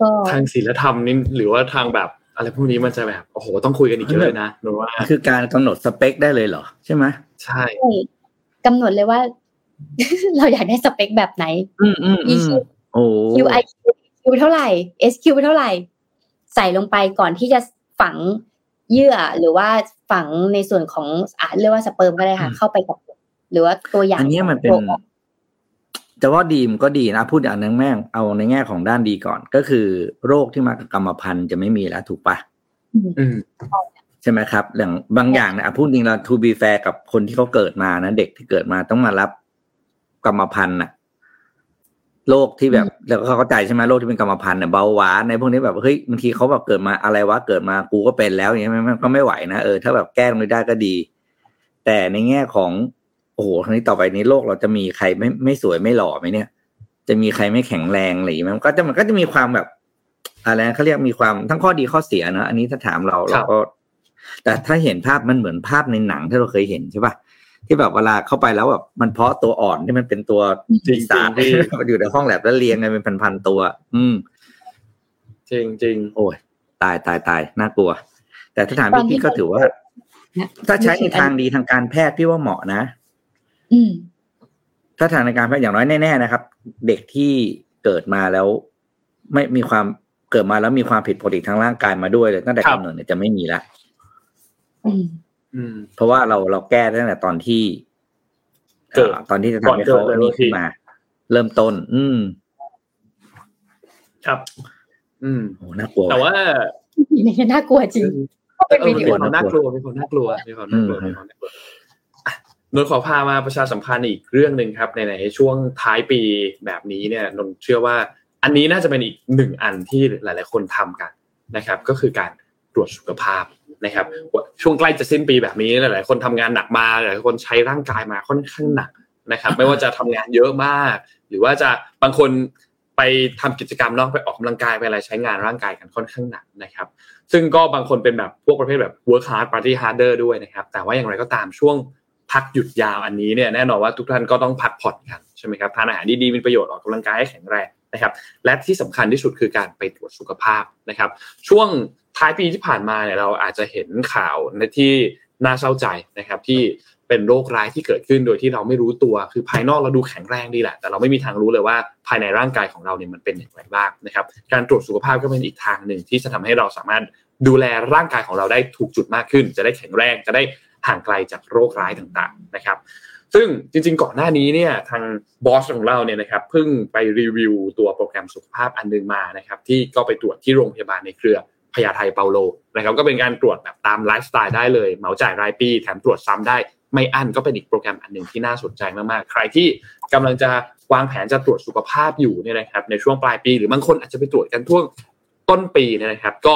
ก็ทางศีลธรรมนี่หรือว่าทางแบบอะไรพวกนี้มันจะแบบโอ้โหต้องคุยกันอีกเยอะเลยนะหนูว่าคือการกำหนดสเปคได้เลยเหรอใช่ไหมใช่กำหนดเลยว่า เราอยากได้สเปคแบบไหน อืมอืมอืม EQ โอ้ QI Q เท่าไหร่ SQ เท่าไหร่ ใส่ลงไปก่อนที่จะฝังเยื่อหรือว่าฝังในส่วนของอาจเรียกว่าสเปิร์มก็ได้ค่ะ เข้าไปกับหรือว่าตัวอย่างอันเนี้ยมันเป็นตัวอ่อน จะว่าดีมันก็ดีนะ พูดอย่างนึงแม่งเอาในแง่ของด้านดีก่อน ก็คือโรคที่มากับกรรมพันธุ์จะไม่มีแล้วถูกปะอืมใช่ไหมครับอย่างบางอย่างเนะอะพูดจริงเรา to be fair กับคนที่เขาเกิดมานะเด็กที่เกิดมาต้องมารับกรรมพันธุ์น่ะโรคที่แบบแล้วก็เข้าใจใช่ไหมโรคที่เป็นกรรมพันธุ์เนี่ยเบาหวานในพวกนี้แบบเฮ้ยบางทีเขาแบบเกิดมาอะไรวะเกิดมากูก็เป็นแล้วอย่างเงี้ยมันก็ไม่ไหวนะเออถ้าแบบแก้ตรงนี้ได้ก็ดี แต่ในแง่ของ โอ้โหทีนี้ต่อไปนี้โลกเราจะมีใครไม่ไม่สวยไม่หล่อไหมเนี่ย จะมีใครไม่แข็งแรงอะไรอย่างเงี้ยมันก็จะมันก็จะมีความแบบอะไรนะเขาเรียกมีความทั้งข้อดีข้อเสียเนอะอันนี้ถ้าถามเราครัเราบก็ แต่ถ้าเห็นภาพมันเหมือนภาพในหนังที่เราเคยเห็นใช่ป่ะที่แบบเวลาเข้าไปแล้วแบบมันเพาะตัวอ่อนที่มันเป็นตัวจริงปีศาจจริงมันอยู่ในห้องแลบแล้วเรียงกันเป็นพันๆตัว อืม จริงจริงโอ้ยตายตายตายน่ากลัว แต่ถ้าถามตอนพี่ที่พี่ก็ถือว่าเนี่ยถ้าใช้ในทางดีทางการแพทย์พี่ว่าเหมาะนะ อืมถ้าทางในการแพทย์อย่างน้อยแน่ๆนะครับ เด็กที่เกิดมาแล้ว ไม่มีความเกิดมาแล้วมีความผิดปกติทางร่างกายมาด้วยเลยตั้งแต่กำเนิดเนี่ยจะไม่มีละอืมอืมเพราะว่าเราเราแก้ตั้งแต่ตอนที่เกิดอ่อตอนที่จะก่อนทำให้เกิเขาดเลยนี่ขึ้นบางทีมา เริ่มต้น อืม ครับ อืมโหน่ากลัวแต่ว่านี่น่ากลัวจริงก็เป็นเออวิมีดีโอความน่ากลัวมีความน่ากลัวมีความน่ากลัวอืมมีความน่ากลัวอะ นนขอพามาประชาสัมพันธ์อีกเรื่องหนึ่งครับในในช่วงท้ายปีแบบนี้เนี่ยนนเชื่อว่า อันนี้น่าจะเป็นอีกหนึ่งอันที่หลาย ๆ คนทำกันนะครับ ก็คือการตรวจสุขภาพนะครับ ช่วงใกล้จะสิ้นปีแบบนี้หลาย ๆ คนทำงานหนักมาหลายๆคนใช้ร่างกายมาค่อนข้างหนักนะครับ ไม่ว่าจะทำงานเยอะมาก หรือว่าจะบางคนไปทำกิจกรรมนอกไปออกกำลังกายไปอะไรใช้งานร่างกายกันค่อนข้างหนักนะครับ ซึ่งก็บางคนเป็นแบบพวกประเภทแบบ work hard party harder ด้วยนะครับ แต่ว่าอย่างไรก็ตามช่วง พักหยุดยาวอันนี้เนี่ยแน่นอนว่าทุกท่านก็ต้องพักผ่อนกันใช่ไหมครับทานอาหารดีๆมีประโยชน์ออกกำลังกายให้แข็งแรงนะครับและที่สำคัญที่สุดคือการไปตรวจสุขภาพนะครับช่วงท้ายปีที่ผ่านมาเนี่ยเราอาจจะเห็นข่าวในที่น่าเศร้าใจนะครับที่เป็นโรคร้ายที่เกิดขึ้นโดยที่เราไม่รู้ตัวคือภายนอกเราดูแข็งแรงดีแหละ แต่เราไม่มีทางรู้เลยว่าภายในร่างกายของเราเนี่ยมันเป็นอย่างไรบ้างนะครับการตรวจสุขภาพก็เป็นอีกทางหนึ่งที่จะทำให้เราสามารถดูแลร่างกายของเราได้ถูกจุดมากขึ้น จะได้แข็งแรงจะได้ ห่างไกลจากโรคร้ายต่างๆนะครับ ซึ่งจริงๆ ก่อนหน้านี้เนี่ยทางบอสของเราเนี่ยนะครับเพิ่งไปรีวิวตัวโปรแกรมสุขภาพอันหนึ่งมานะครับที่ก็ไปตรวจที่โรงพยาบาลในเครือพญาไทเปาโลนะครับก็เป็นการตรวจแบบตามไลฟ์สไตล์ได้เลยเหมาจ่ายรายปี แถมตรวจซ้ำได้ไม่อั้นก็เป็นอีกโปรแกรมอันหนึ่งที่น่าสนใจมากๆ ใครที่กำลังจะวางแผนจะตรวจสุขภาพอยู่เนี่ยนะครับในช่วงปลายปี หรือบางคนอาจจะไปตรวจกันช่วต้นปีเนี่ยนะครับ ก็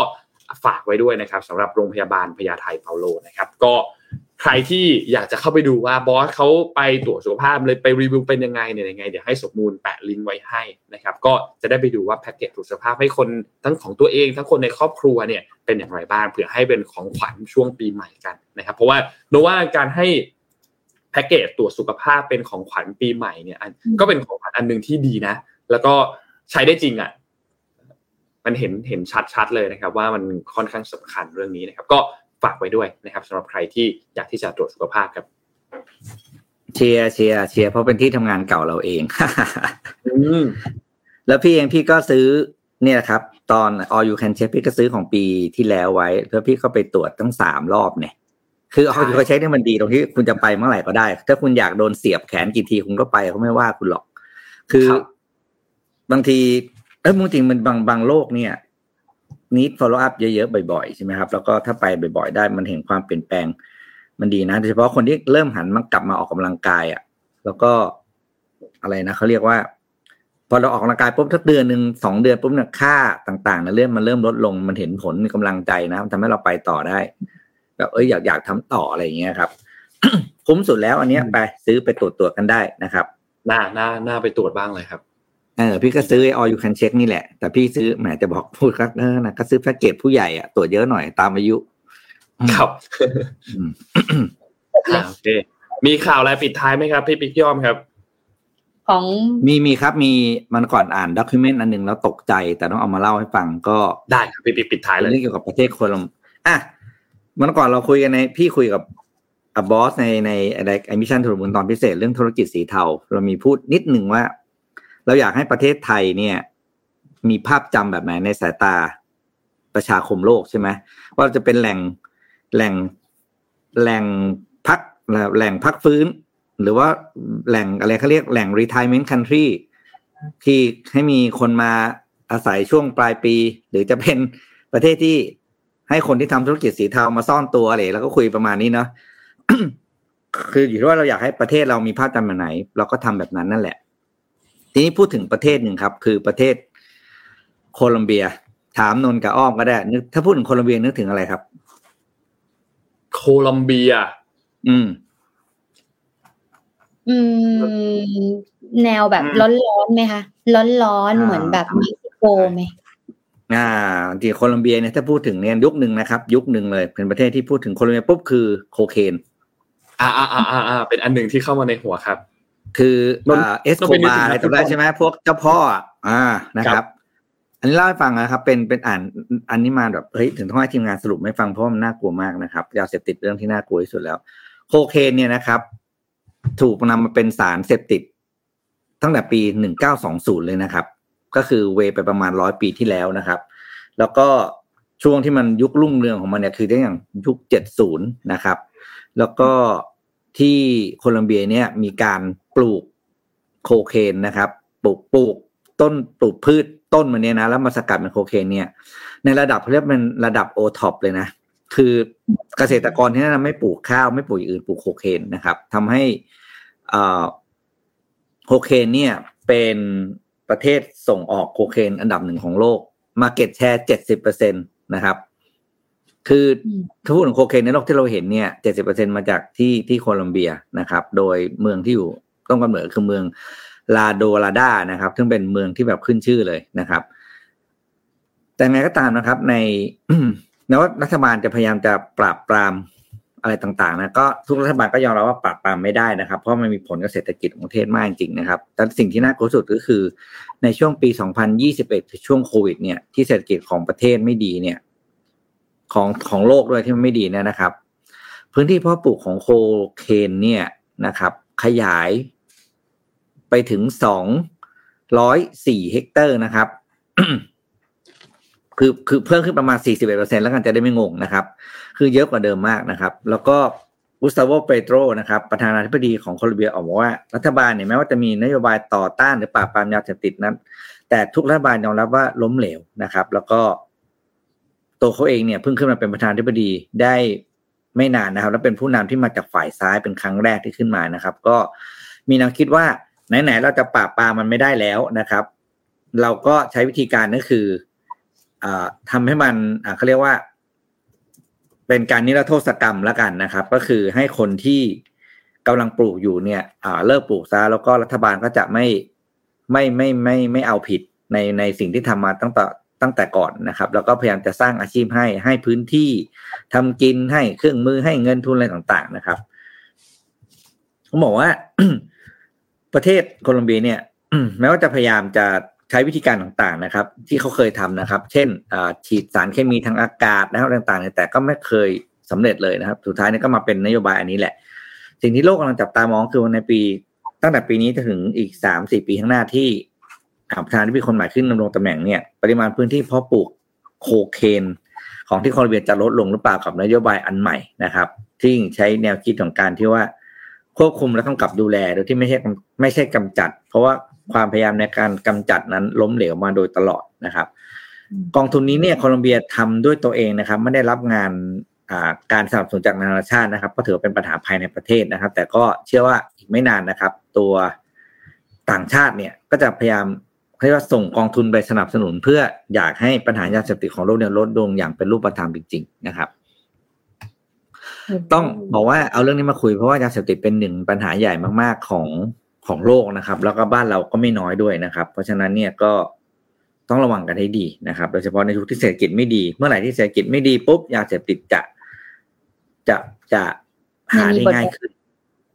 ฝากไว้ด้วยนะครับสำหรับโรงพยาบาลพญาไทเปาโลนะครับ ก็ ใครที่อยากจะเข้าไปดูว่าบอสเขาไปตรวจสุขภาพเลยไปรีวิวเป็นยังไงเนี่ยยังไงเดี๋ยวให้สมมูลแปะลิงก์ไว้ให้นะครับก็จะได้ไปดูว่าแพ็กเกจตรวจสุขภาพให้คนทั้งของตัวเองทั้งคนในครอบครัวเนี่ยเป็นอย่างไรบ้างเผื่อให้เป็นของขวัญช่วงปีใหม่กันนะครับ เพราะว่าโนว่าการให้แพ็กเกจตรวจสุขภาพเป็นของขวัญปีใหม่เนี่ยอันก็เป็นของขวัญอันหนึ่งที่ดีนะ แล้วก็ใช้ได้จริงอะมันเห็นเห็นชัดๆเลยนะครับ ว่ามันค่อนข้างสำคัญเรื่องนี้นะครับ ก็ ฝากไว้ด้วยนะครับสำหรับใครที่อยากที่จะตรวจสุขภาพครับ เชียร์เชียร์เชียร์เพราะเป็นที่ทำงานเก่าเราเองอืมแล้วพี่เองพี่ก็ซื้อเนี่ยครับตอน all you can check พี่ก็ซื้อของปีที่แล้วไว้แล้วพี่ก็ไปตรวจตั้งสามรอบเนี่ยคือ all you can check เนี่ยมันดีตรงที่คุณจะไปเมื่อไหร่ก็ได้ ถ้าคุณอยากโดนเสียบแขนกี่ทีคุณก็ไปเขาไม่ว่าคุณหรอก คือครับบางทีเออจริงๆมันบางบางโรคเนี่ย นี้ follow up เยอะๆบ่อยๆใช่ไหมครับแล้วก็ถ้าไปบ่อยๆ ได้มันเห็นความเปลี่ยนแปลงมันดีนะโดยเฉพาะคนที่เริ่มหันมากลับมาออกกำลังกายอะ แล้วก็อะไรนะเขาเรียกว่า พอเราออกกำลังกายปุ๊บทักเดือนหนึ่งสองเดือนปุ๊บเนี่ยค่าต่างๆในเรื่องมันเริ่มลดลงมันเห็นผลมีกำลังใจนะมันทำให้เราไปต่อได้แบบเอ้ยอยากอยากทำต่ออะไรอย่างเงี้ยครับคุ้มสุดแล้วอันเนี้ยไปซื้อไปตรวจตรวจกันได้นะครับ น่าน่าน่าไปตรวจบ้างเลยครับ เออพี่ก็ซื้อ all you can check นี่แหละ แต่พี่ซื้อแหมจะบอกพูดก็เออนะก็ซื้อแพ็กเกจผู้ใหญ่อะตรวจเยอะหน่อยตามอายุ ครับอืมอ่าโอเคมีข่าวอะไรปิดท้ายไหมครับ พี่ปิ๊กพี่อ้อมครับ ของมีมีครับมีมันก่อนอ่านด็อกิเมนต์อันหนึ่งแล้วตกใจแต่ต้องเอามาเล่าให้ฟังก็ได้ครับพี่ปิ๊กปิดท้ายเป็นเลยเรื่องเกี่ยวกับประเทศโคลอมอะมันก่อนเราคุยกันในพี่คุยกับอบอสในในอะไรไอมิชันธุรกิจตอนพิเศษเรื่องธุรกิจสีเทา เรามีพูดนิดหนึ่งว่า เราอยากให้ประเทศไทยเนี่ย มีภาพจำแบบไหนในสายตาประชาคมโลกใช่ไหมว่าจะเป็นแหล่งแหล่งแหล่งพักแหล่งพักฟื้น หรือว่าแหล่งอะไรเขาเรียกแหล่ง retirement country ที่ให้มีคนมาอาศัยช่วงปลายปี หรือจะเป็นประเทศที่ให้คนที่ทำธุรกิจสีเทามาซ่อนตัวอะไรแล้วก็คุยประมาณนี้เนาะคืออยู่ที่ว่าเราอยากให้ประเทศเรามีภาพจำแบบไหน เราก็ทำแบบนั้นนั่นแหละ ทีนี้พูดถึงประเทศหนึ่งครับ คือประเทศโคลอมเบีย ถามนนกับอ้อมก็ได้นึกถ้าพูดถึงโคลอมเบียนึกถึงอะไรครับ โคลัมเบีย อืม อืม แนวแบบอืมร้อนๆไหมคะร้อนๆอ่าเหมือนแบบเม็กซิโกไหมอ่าที่โคลอมเบียเนี่ยถ้าพูดถึงเนี่ยยุคหนึ่งนะครับ ยุคหนึ่งเลย เป็นประเทศที่พูดถึงโคลอมเบียปุ๊บคือโคเคน อ่าอ่าอ่าอ่าอ่าเป็นอันหนึ่งที่เข้ามาในหัวครับ คือนนอ่าเอสนนโคไปนึกบาถึงอะไรนักฟุตัวตบอลได้ใช่ไหมพวกเจ้าพ่อ อะอ่านะคครัรับบอันนี้เล่าให้ฟังนะครับ เป็นเป็นอ่านอันนี้มาแบบเฮ้ยถึงต้องให้ทีมงานสรุปให้ฟังเพราะว่ามันน่ากลัวมากนะครับยาเสพติดเรื่องที่น่ากลัวที่สุดแล้ว โคเคนเนี่ยนะครับ ถูกนำมาเป็นสารเสพติด ตั้งแต่ปีหนึ่งเก้าสองศูนย์เลยนะครับ ก็คือเวไปประมาณร้อยปีที่แล้วนะครับ แล้วก็ช่วงที่มันยุครุ่งเรืองของมันเนี่ยคือได้อย่างยุคเจ็ดศูนย์นะครับ แล้วก็ที่โคลอมเบียเนี่ยมีการ ปลูกโคเคนนะครับ ปลูกปลูกต้นปลูกพืชต้นมันเนี่ยนะ แล้วมาสกัดเป็นโคเคนเนี่ย ในระดับเขาเรียกเป็นระดับโอท็อปเลยนะ คือเกษตรกรที่นั่นไม่ปลูกข้าวไม่ปลูกอย่างอื่นปลูกโคเคนนะครับทำให้อ่าโคเคนเนี่ยเป็นประเทศส่งออกโคเคนอันดับหนึ่งของโลกมาเก็ตแชร์เจ็ดสิบเปอร์เซ็นตนะครับ คืออมถ้าพูดถึงโคเคนในโลกที่เราเห็นเนี่ยเจ็ดสิบเปอร์เซ็นมาจากที่ที่โคลอมเบียนะครับ โดยเมืองที่อยู่ ต้นกำเนิดคือเมืองลาโดลาดานะครับ ซึ่งเป็นเมืองที่แบบขึ้นชื่อเลยนะครับ แต่ไงก็ตามนะครับ ในแม้ว่ารัฐบาลจะพยายามจะปราบปรามอะไรต่างๆนะก็ทุกรัฐบาลก็ยอมรับว่าปราบปรามไม่ได้นะครับ เพราะมันมีผลกับเศรษฐกิจของประเทศมากจริงๆนะครับ แต่สิ่งที่น่ากลัวสุดก็คือ ในช่วงปี 2021คือช่วงโควิด เนี่ยที่เศรษฐกิจของประเทศไม่ดีเนี่ย ของของโลกด้วยที่มันไม่ดีเนี่ยนะครับ พื้นที่เพาะปลูกของโคเคนเนี่ยนะครับ ขยายไปถึงสองร้อยสี่เฮกเตอร์นะครับ คือคือเพิ่มขึ้นประมาณ41เปอร์เซ็นต์แล้วกันจะได้ไม่งงนะครับ คือเยอะกว่าเดิมมากนะครับ แล้วก็กุสตาโวเปโตรนะครับ ประธานาธิบดีของโคลอมเบียออกมาว่า รัฐบาลเนี่ยแม้ว่าจะมีนโยบายต่อต้านหรือปราบปรามยาเสพติดนั้น แต่ทุกรัฐบาลยอมรับว่าล้มเหลวนะครับ แล้วก็ตัวเขาเองเนี่ยเพิ่งขึ้นมาเป็นประธานาธิบดีได้ ไม่นานนะครับ และเป็นผู้นำที่มาจากฝ่ายซ้ายเป็นครั้งแรกที่ขึ้นมานะครับ ก็มีแนวคิดว่าไหนๆเราจะปราบปรามมันไม่ได้แล้วนะครับ เราก็ใช้วิธีการก็คืออ่าทำให้มันเขาเรียกว่า เป็นการนิรโทษกรรมแล้วกันนะครับ ก็คือให้คนที่กำลังปลูกอยู่เนี่ยเลิกปลูกซะแล้วก็รัฐบาลก็จะไม่ไม่ไม่ไม่ไม่ไม่เอาผิดในในสิ่งที่ทำมาตั้งแต่ ตั้งแต่ก่อนนะครับ แล้วก็พยายามจะสร้างอาชีพให้ให้พื้นที่ทำกินให้เครื่องมือให้เงินทุนอะไรต่างๆนะครับผมบอกว่า ประเทศโคลอมเบียเนี่ยแม้ว่าจะพยายามจะใช้วิธีการต่างๆนะครับ ที่เขาเคยทำนะครับ เช่นฉีดสารเคมีทางอากาศนะครับต่างๆ แต่ก็ไม่เคยสำเร็จเลยนะครับ สุดท้ายนี่ก็มาเป็นนโยบายอันนี้แหละ สิ่งที่โลกกำลังจับตามองคือในปี ตั้งแต่ปีนี้จนถึงอีกสามสี่ปีข้างหน้าที่ ประธานาธิบดีคนใหม่ขึ้นดำรงตำแหน่งเนี่ยปริมาณพื้นที่เพาะปลูกโคเคนของที่โคลอมเบียจะลดลงหรือเปล่ากับนโยบายอันใหม่นะครับ ที่ใช้แนวคิดของการที่ว่าควบคุมและกำกับดูแลโดยที่ไม่ใช่ไม่ใช่กำจัด เพราะว่าความพยายามในการกำจัดนั้นล้มเหลวมาโดยตลอดนะครับ กองทุนนี้เนี่ยโคลอมเบียทำด้วยตัวเองนะครับ ไม่ได้รับงานอ่าการสนับสนุนจากนานาชาตินะครับ ก็ถือว่าเป็นปัญหาภายในประเทศนะครับ แต่ก็เชื่อว่าอีกไม่นานนะครับ ตัวต่างชาติเนี่ยก็จะพยายาม เรียกว่าส่งกองทุนไปสนับสนุน เพื่ออยากให้ปัญหายาเสพติดของโลกเนี่ยลดลงอย่างเป็นรูปธรรมจริง ๆ นะครับ ต้องบอกว่าเอาเรื่องนี้มาคุยเพราะว่ายาเสพติดเป็นหนึ่งปัญหาใหญ่มากๆของของโลกนะครับ แล้วก็บ้านเราก็ไม่น้อยด้วยนะครับ เพราะฉะนั้นเนี่ยก็ต้องระวังกันให้ดีนะครับ โดยเฉพาะในยุคที่เศรษฐกิจไม่ดี เมื่อไหร่ที่เศรษฐกิจไม่ดีปุ๊บยาเสพติดจะจะจะหาได้ง่ายขึ้น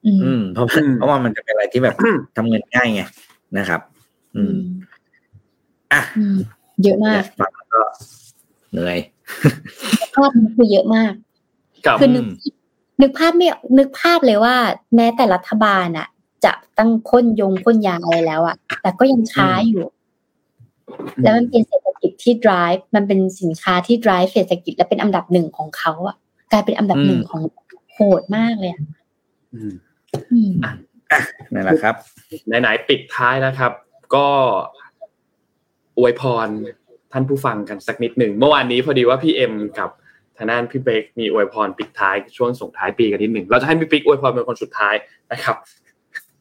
อืมอืมเพราะว่าอืมเพราะว่ามันจะเป็นอะไรที่แบบทำเงินง่ายไงนะครับ อืม อะอืมเยอะมากฟังแล้วก็เหนื่อยภาพมันคือเยอะมากกับคือนึกนึกภาพไม่นึกภาพเลยว่า แม้แต่รัฐบาลอะจะตั้งพ่นยงพ่นยาอะไรแล้วอะแต่ก็ยังช้าอยู่ แล้วมันเป็นเศรษฐกิจที่ drive มันเป็นสินค้าที่ drive เศรษฐกิจและเป็นอันดับหนึ่งของเขาอะกลายเป็นอันดับหนึ่งของโหดมากเลยอะอืมอืมนั่นแหละครับไหนๆปิดท้ายนะครับ ก็ อวยพรท่านผู้ฟังกันสักนิดหนึ่งเมื่อวานนี้พอดีว่าพี่เอ็มกับทางด้านพี่เบกมีอวยพรปิดท้ายช่วงส่งท้ายปีกันนิดหนึ่งเราจะให้พี่ปิ๊กอวยพรเป็นคนสุดท้ายนะครับ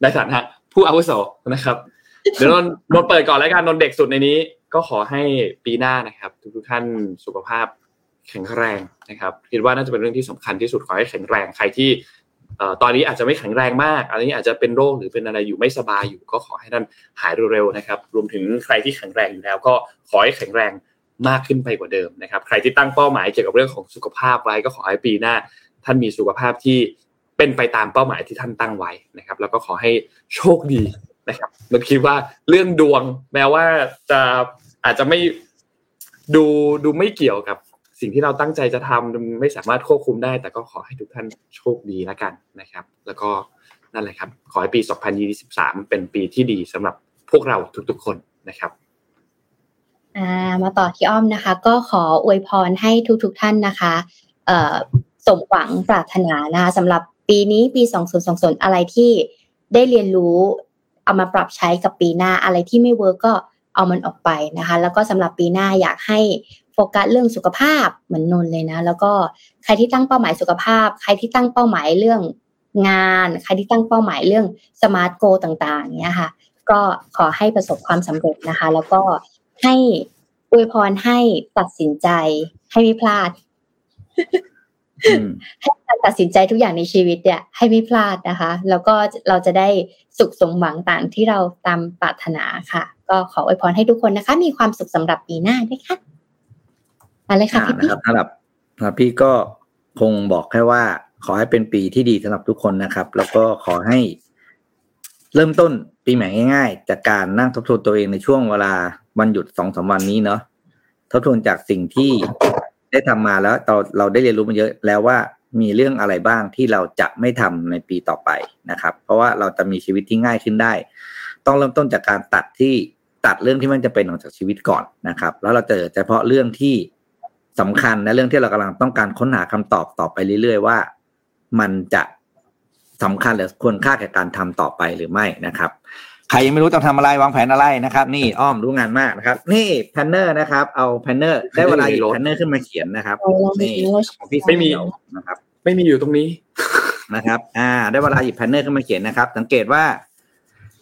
ในฐานะผู้อาวุโสนะครับเดี๋ยวนนนนเปิดก่อนแล้วกันนนเด็กสุดในนี้ ก็ขอให้ปีหน้านะครับ ทุกท่านสุขภาพแข็งแรงนะครับคิดว่าน่าจะเป็นเรื่องที่สำคัญที่สุดขอให้แข็งแรงใครที่ ตอนนี้อาจจะไม่แข็งแรงมาก อันนี้อาจจะเป็นโรคหรือเป็นอะไรอยู่ไม่สบายอยู่ ก็ขอให้ท่านหายเร็วๆนะครับ รวมถึงใครที่แข็งแรงอยู่แล้ว ก็ขอให้แข็งแรงมากขึ้นไปกว่าเดิมนะครับ ใครที่ตั้งเป้าหมายเกี่ยวกับเรื่องของสุขภาพไว้ ก็ขอให้ปีหน้า ท่านมีสุขภาพที่เป็นไปตามเป้าหมายที่ท่านตั้งไว้นะครับ แล้วก็ขอให้โชคดีนะครับเราคิดว่าเรื่องดวงแม้ว่าจะอาจจะไม่ดูดูไม่เกี่ยวกับ สิ่งที่เราตั้งใจจะทำไม่สามารถควบคุมได้ แต่ก็ขอให้ทุกท่านโชคดีแล้วกันนะครับ แล้วก็นั่นแหละครับ ขอให้ปี 2023 เป็นปีที่ดีสำหรับพวกเราทุกๆคนนะครับามาต่อที่อ้อมนะคะ ก็ขออวยพรให้ทุกๆทท่านนะคะสมหวังปรารถนานะคะสำหรับปีนี้ปี 2020 อะไรที่ได้เรียนรู้ เอามาปรับใช้กับปีหน้าอะไรที่ไม่ work ก็เอามันออกไปนะคะ แล้วก็สำหรับปีหน้าอยากให้ โฟกัสเรื่องสุขภาพเหมือนนนท์เลยนะ แล้วก็ใครที่ตั้งเป้าหมายสุขภาพ ใครที่ตั้งเป้าหมายเรื่องงาน ใครที่ตั้งเป้าหมายเรื่องสมาร์ทโกต่างๆเนี้ยค่ะ ก็ขอให้ประสบความสำเร็จนะคะ แล้วก็ให้อวยพรให้ตัดสินใจ ให้ไม่พลาดอืมให้การตัดสินใจทุกอย่างในชีวิตเนี่ย ให้ไม่พลาดนะคะ แล้วก็เราจะได้สุขสมหวังต่างที่เราตามปรารถนาค่ะ ก็ขออวยพรให้ทุกคนนะคะ มีความสุขสำหรับปีหน้าด้วยค่ะ มาเลยค่ะอ่าพี่นะพี่ครับสำหรับสำหรับพี่ก็คงบอกแค่ว่า ขอให้เป็นปีที่ดีสำหรับทุกคนนะครับ แล้วก็ขอให้ เริ่มต้นปีใหม่ง่ายๆ จากการนั่งทบทวนตัวเองในช่วงเวลาวันหยุดสองสามวันนี้เนาะทบทวนจากสิ่งที่ได้ทำมาแล้วเราเราได้เรียนรู้มาเยอะแล้วว่ามีเรื่องอะไรบ้างที่เราจะไม่ทำในปีต่อไปนะครับ เพราะว่าเราจะมีชีวิตที่ง่ายขึ้นได้ ต้องเริ่มต้นจากการตัดที่ตัดเรื่องที่มันไม่จำเป็นออกจากชีวิตก่อนนะครับ แล้วเราเจอเฉพาะเรื่องที่ สำคัญและเรื่องที่เรากำลังต้องการค้นหาคำตอบต่อไปเรื่อย ๆ ว่า มันจะสำคัญหรือควรค่าแก่การทำต่อไปหรือไม่นะครับ ใครยังไม่รู้จะทำอะไรวางแผนอะไรนะครับ นี่อ้อมรู้งานมากนะครับ นี่ planner นะครับ เอา planner ได้เวลาหยิบ planner ขึ้นมาเขียนนะครับเอาลองดูนี่ว่าของพี่ไม่มีเสี่ยวนะครับ ไม่มีอยู่ตรงนี้นะครับ อ่า ได้เวลาหยิบ planner ขึ้นมาเขียนนะครับ สังเกตว่า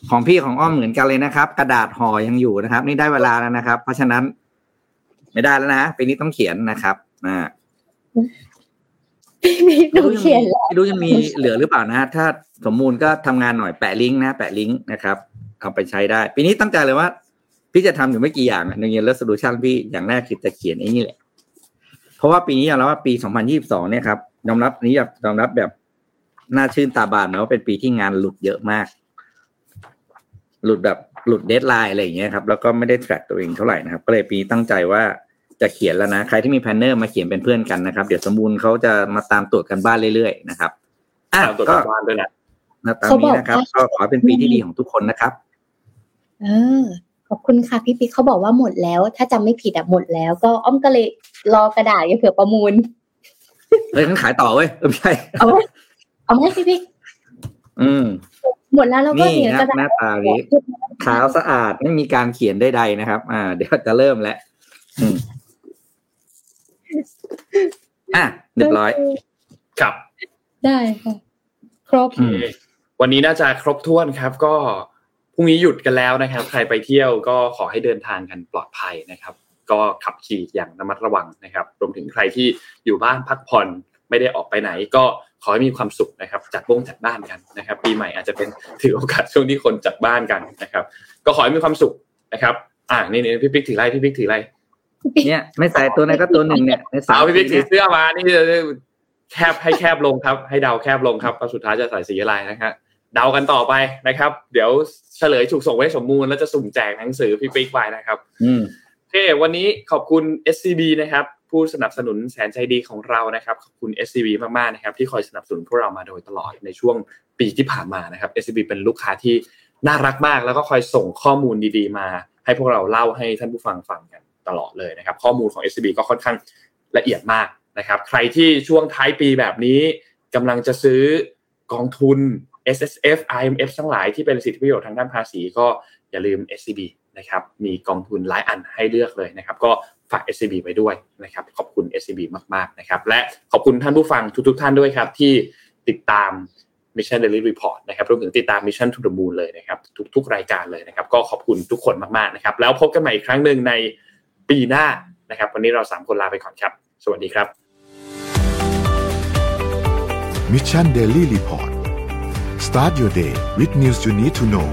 ของพี่ของอ้อมเหมือนกันเลยนะครับ กระดาษห่อยังอยู่นะครับ นี่ได้เวลาแล้วนะครับ เพราะฉะนั้น ไม่ได้แล้วนะปีนี้ต้องเขียนนะครับอ่าพี่พี่หนูเขียนแล้วไม่รู้ยังมีเหลือหรือเปล่านะถ้าสมบูรณ์ก็ทำงานหน่อยแปะลิงก์นะแปะลิงก์นะครับเอาไปใช้ได้ ปีนี้ตั้งใจเลยว่า พี่จะทำอยู่ไม่กี่อย่างใน New Year's resolution พี่อย่างแรกคือจะเขียนไอ้นี่แหละ เพราะว่าปีนี้ยอมรับว่าปี 2022 เนี่ยครับยอมรับนี้ยอมรับแบบหน้าชื่นตาบานนะว่าเป็นปีที่งานหลุดเยอะมาก หลุดแบบหลุด deadline อะไรอย่างเงี้ยครับ แล้วก็ไม่ได้ track ตัวเองเท่าไหร่นะครับ ก็เลยปีตั้งใจว่า จะเขียนแล้วนะ ใครที่มี planner มาเขียนเป็นเพื่อนกันนะครับ เดี๋ยวสมบูรณ์เขาจะมาตามตรวจกันบ้านเรื่อยๆนะครับอะตามตัวก็กลับบ้านด้วยนะนะตามนี้นะครับ ก็ขอให้เป็นปีที่ดีของทุกคนนะครับ เออ ขอบคุณค่ะพี่ปิ๊กเขาบอกว่าหมดแล้ว ถ้าจำไม่ผิดอะหมดแล้ว ก็อ้อมก็เลยรอกระดาษอย่าเผื่อประมูลเฮ้ยงั้นขายต่อเว้ยเออไม่ใช่เอาไหมเอาไหมพี่ปิ๊กอืมหมดแล้วเราก็นี่เหลือนะกระดาษหน้าตานี้ขาวสะอาดไม่มีการเขียนใดๆนะครับ อ่า เดี๋ยวจะเริ่มแล้ว อืมอะเรียบร้อย ครับ ได้ค่ะ ครบอืมวันนี้น่าจะครบถ้วนครับ ก็พรุ่งนี้หยุดกันแล้วนะครับ ใครไปเที่ยวก็ขอให้เดินทางกันปลอดภัยนะครับ ก็ขับขี่อย่างระมัดระวังนะครับ รวมถึงใครที่อยู่บ้านพักผ่อนไม่ได้ออกไปไหน ก็ขอให้มีความสุขนะครับ จัดบ้งจัดบ้านกันนะครับ ปีใหม่อาจจะเป็นถือโอกาสช่วงที่คนจัดบ้านกันนะครับ ก็ขอให้มีความสุขนะครับ อ่านี่นี่พี่ปิ๊กถืออะไรพี่ปิ๊กถืออะไร เนี่ย ไม่ใส่ตัวไหนก็ตัวหนึ่งเนี่ยในสาสาววพี่บิ๊กถืเนี่อยเสื้อมานี่แคบให้แคบลงครับ ให้เดาแคบลงครับว่าสุดท้ายจะใส่สีอะไรนะครับเดากันต่อไปนะครับ เดี๋ยวเฉลยถูกส่งไว้สมมูลแล้วจะสุ่มแจกหนังสือพี่ปิ๊กไปนะครับ อืมโอเควันนี้ขอบคุณ SCB นะครับผู้ผู้สนับสนุนแสนใจดีของเรานะครับ ขอบคุณ SCB มากๆนะครับ ที่คอยสนับสนุนพวกเรามาโดยตลอดในช่วงปีที่ผ่านมานะครับ SCB เป็นลูกค้าที่น่ารักมาก แล้วก็คอยส่งข้อมูลดีๆ มา ให้พวกเราเล่าให้ท่านผู้ฟังฟังกัน ตลอดเลยนะครับ ข้อมูลของ SCB ก็ค่อนข้างละเอียดมากนะครับ ใครที่ช่วงท้ายปีแบบนี้กำลังจะซื้อกองทุน S S F I M F ทั้งหลายที่เป็นสิทธิประโยชน์ทางด้านภาษีก็อย่าลืม SCB นะครับมีกองทุนหลายอันให้เลือกเลยนะครับก็ฝาก SCB ไว้ด้วยนะครับขอบคุณ SCB มากๆนะครับและขอบคุณท่านผู้ฟังทุกๆ ท่านด้วยครับที่ติดตาม Mission Daily Report นะครับรวมถึงติดตาม Mission to the Moon เลยนะครับทุกๆ รายการเลยนะครับก็ขอบคุณทุกคนมากๆนะครับแล้วพบกันใหม่อีกครั้งหนึ่งใน ปีหน้านะครับ วันนี้เรา 3 คนลาไปก่อนครับ สวัสดีครับ Mission Daily Report start your day with news you need to know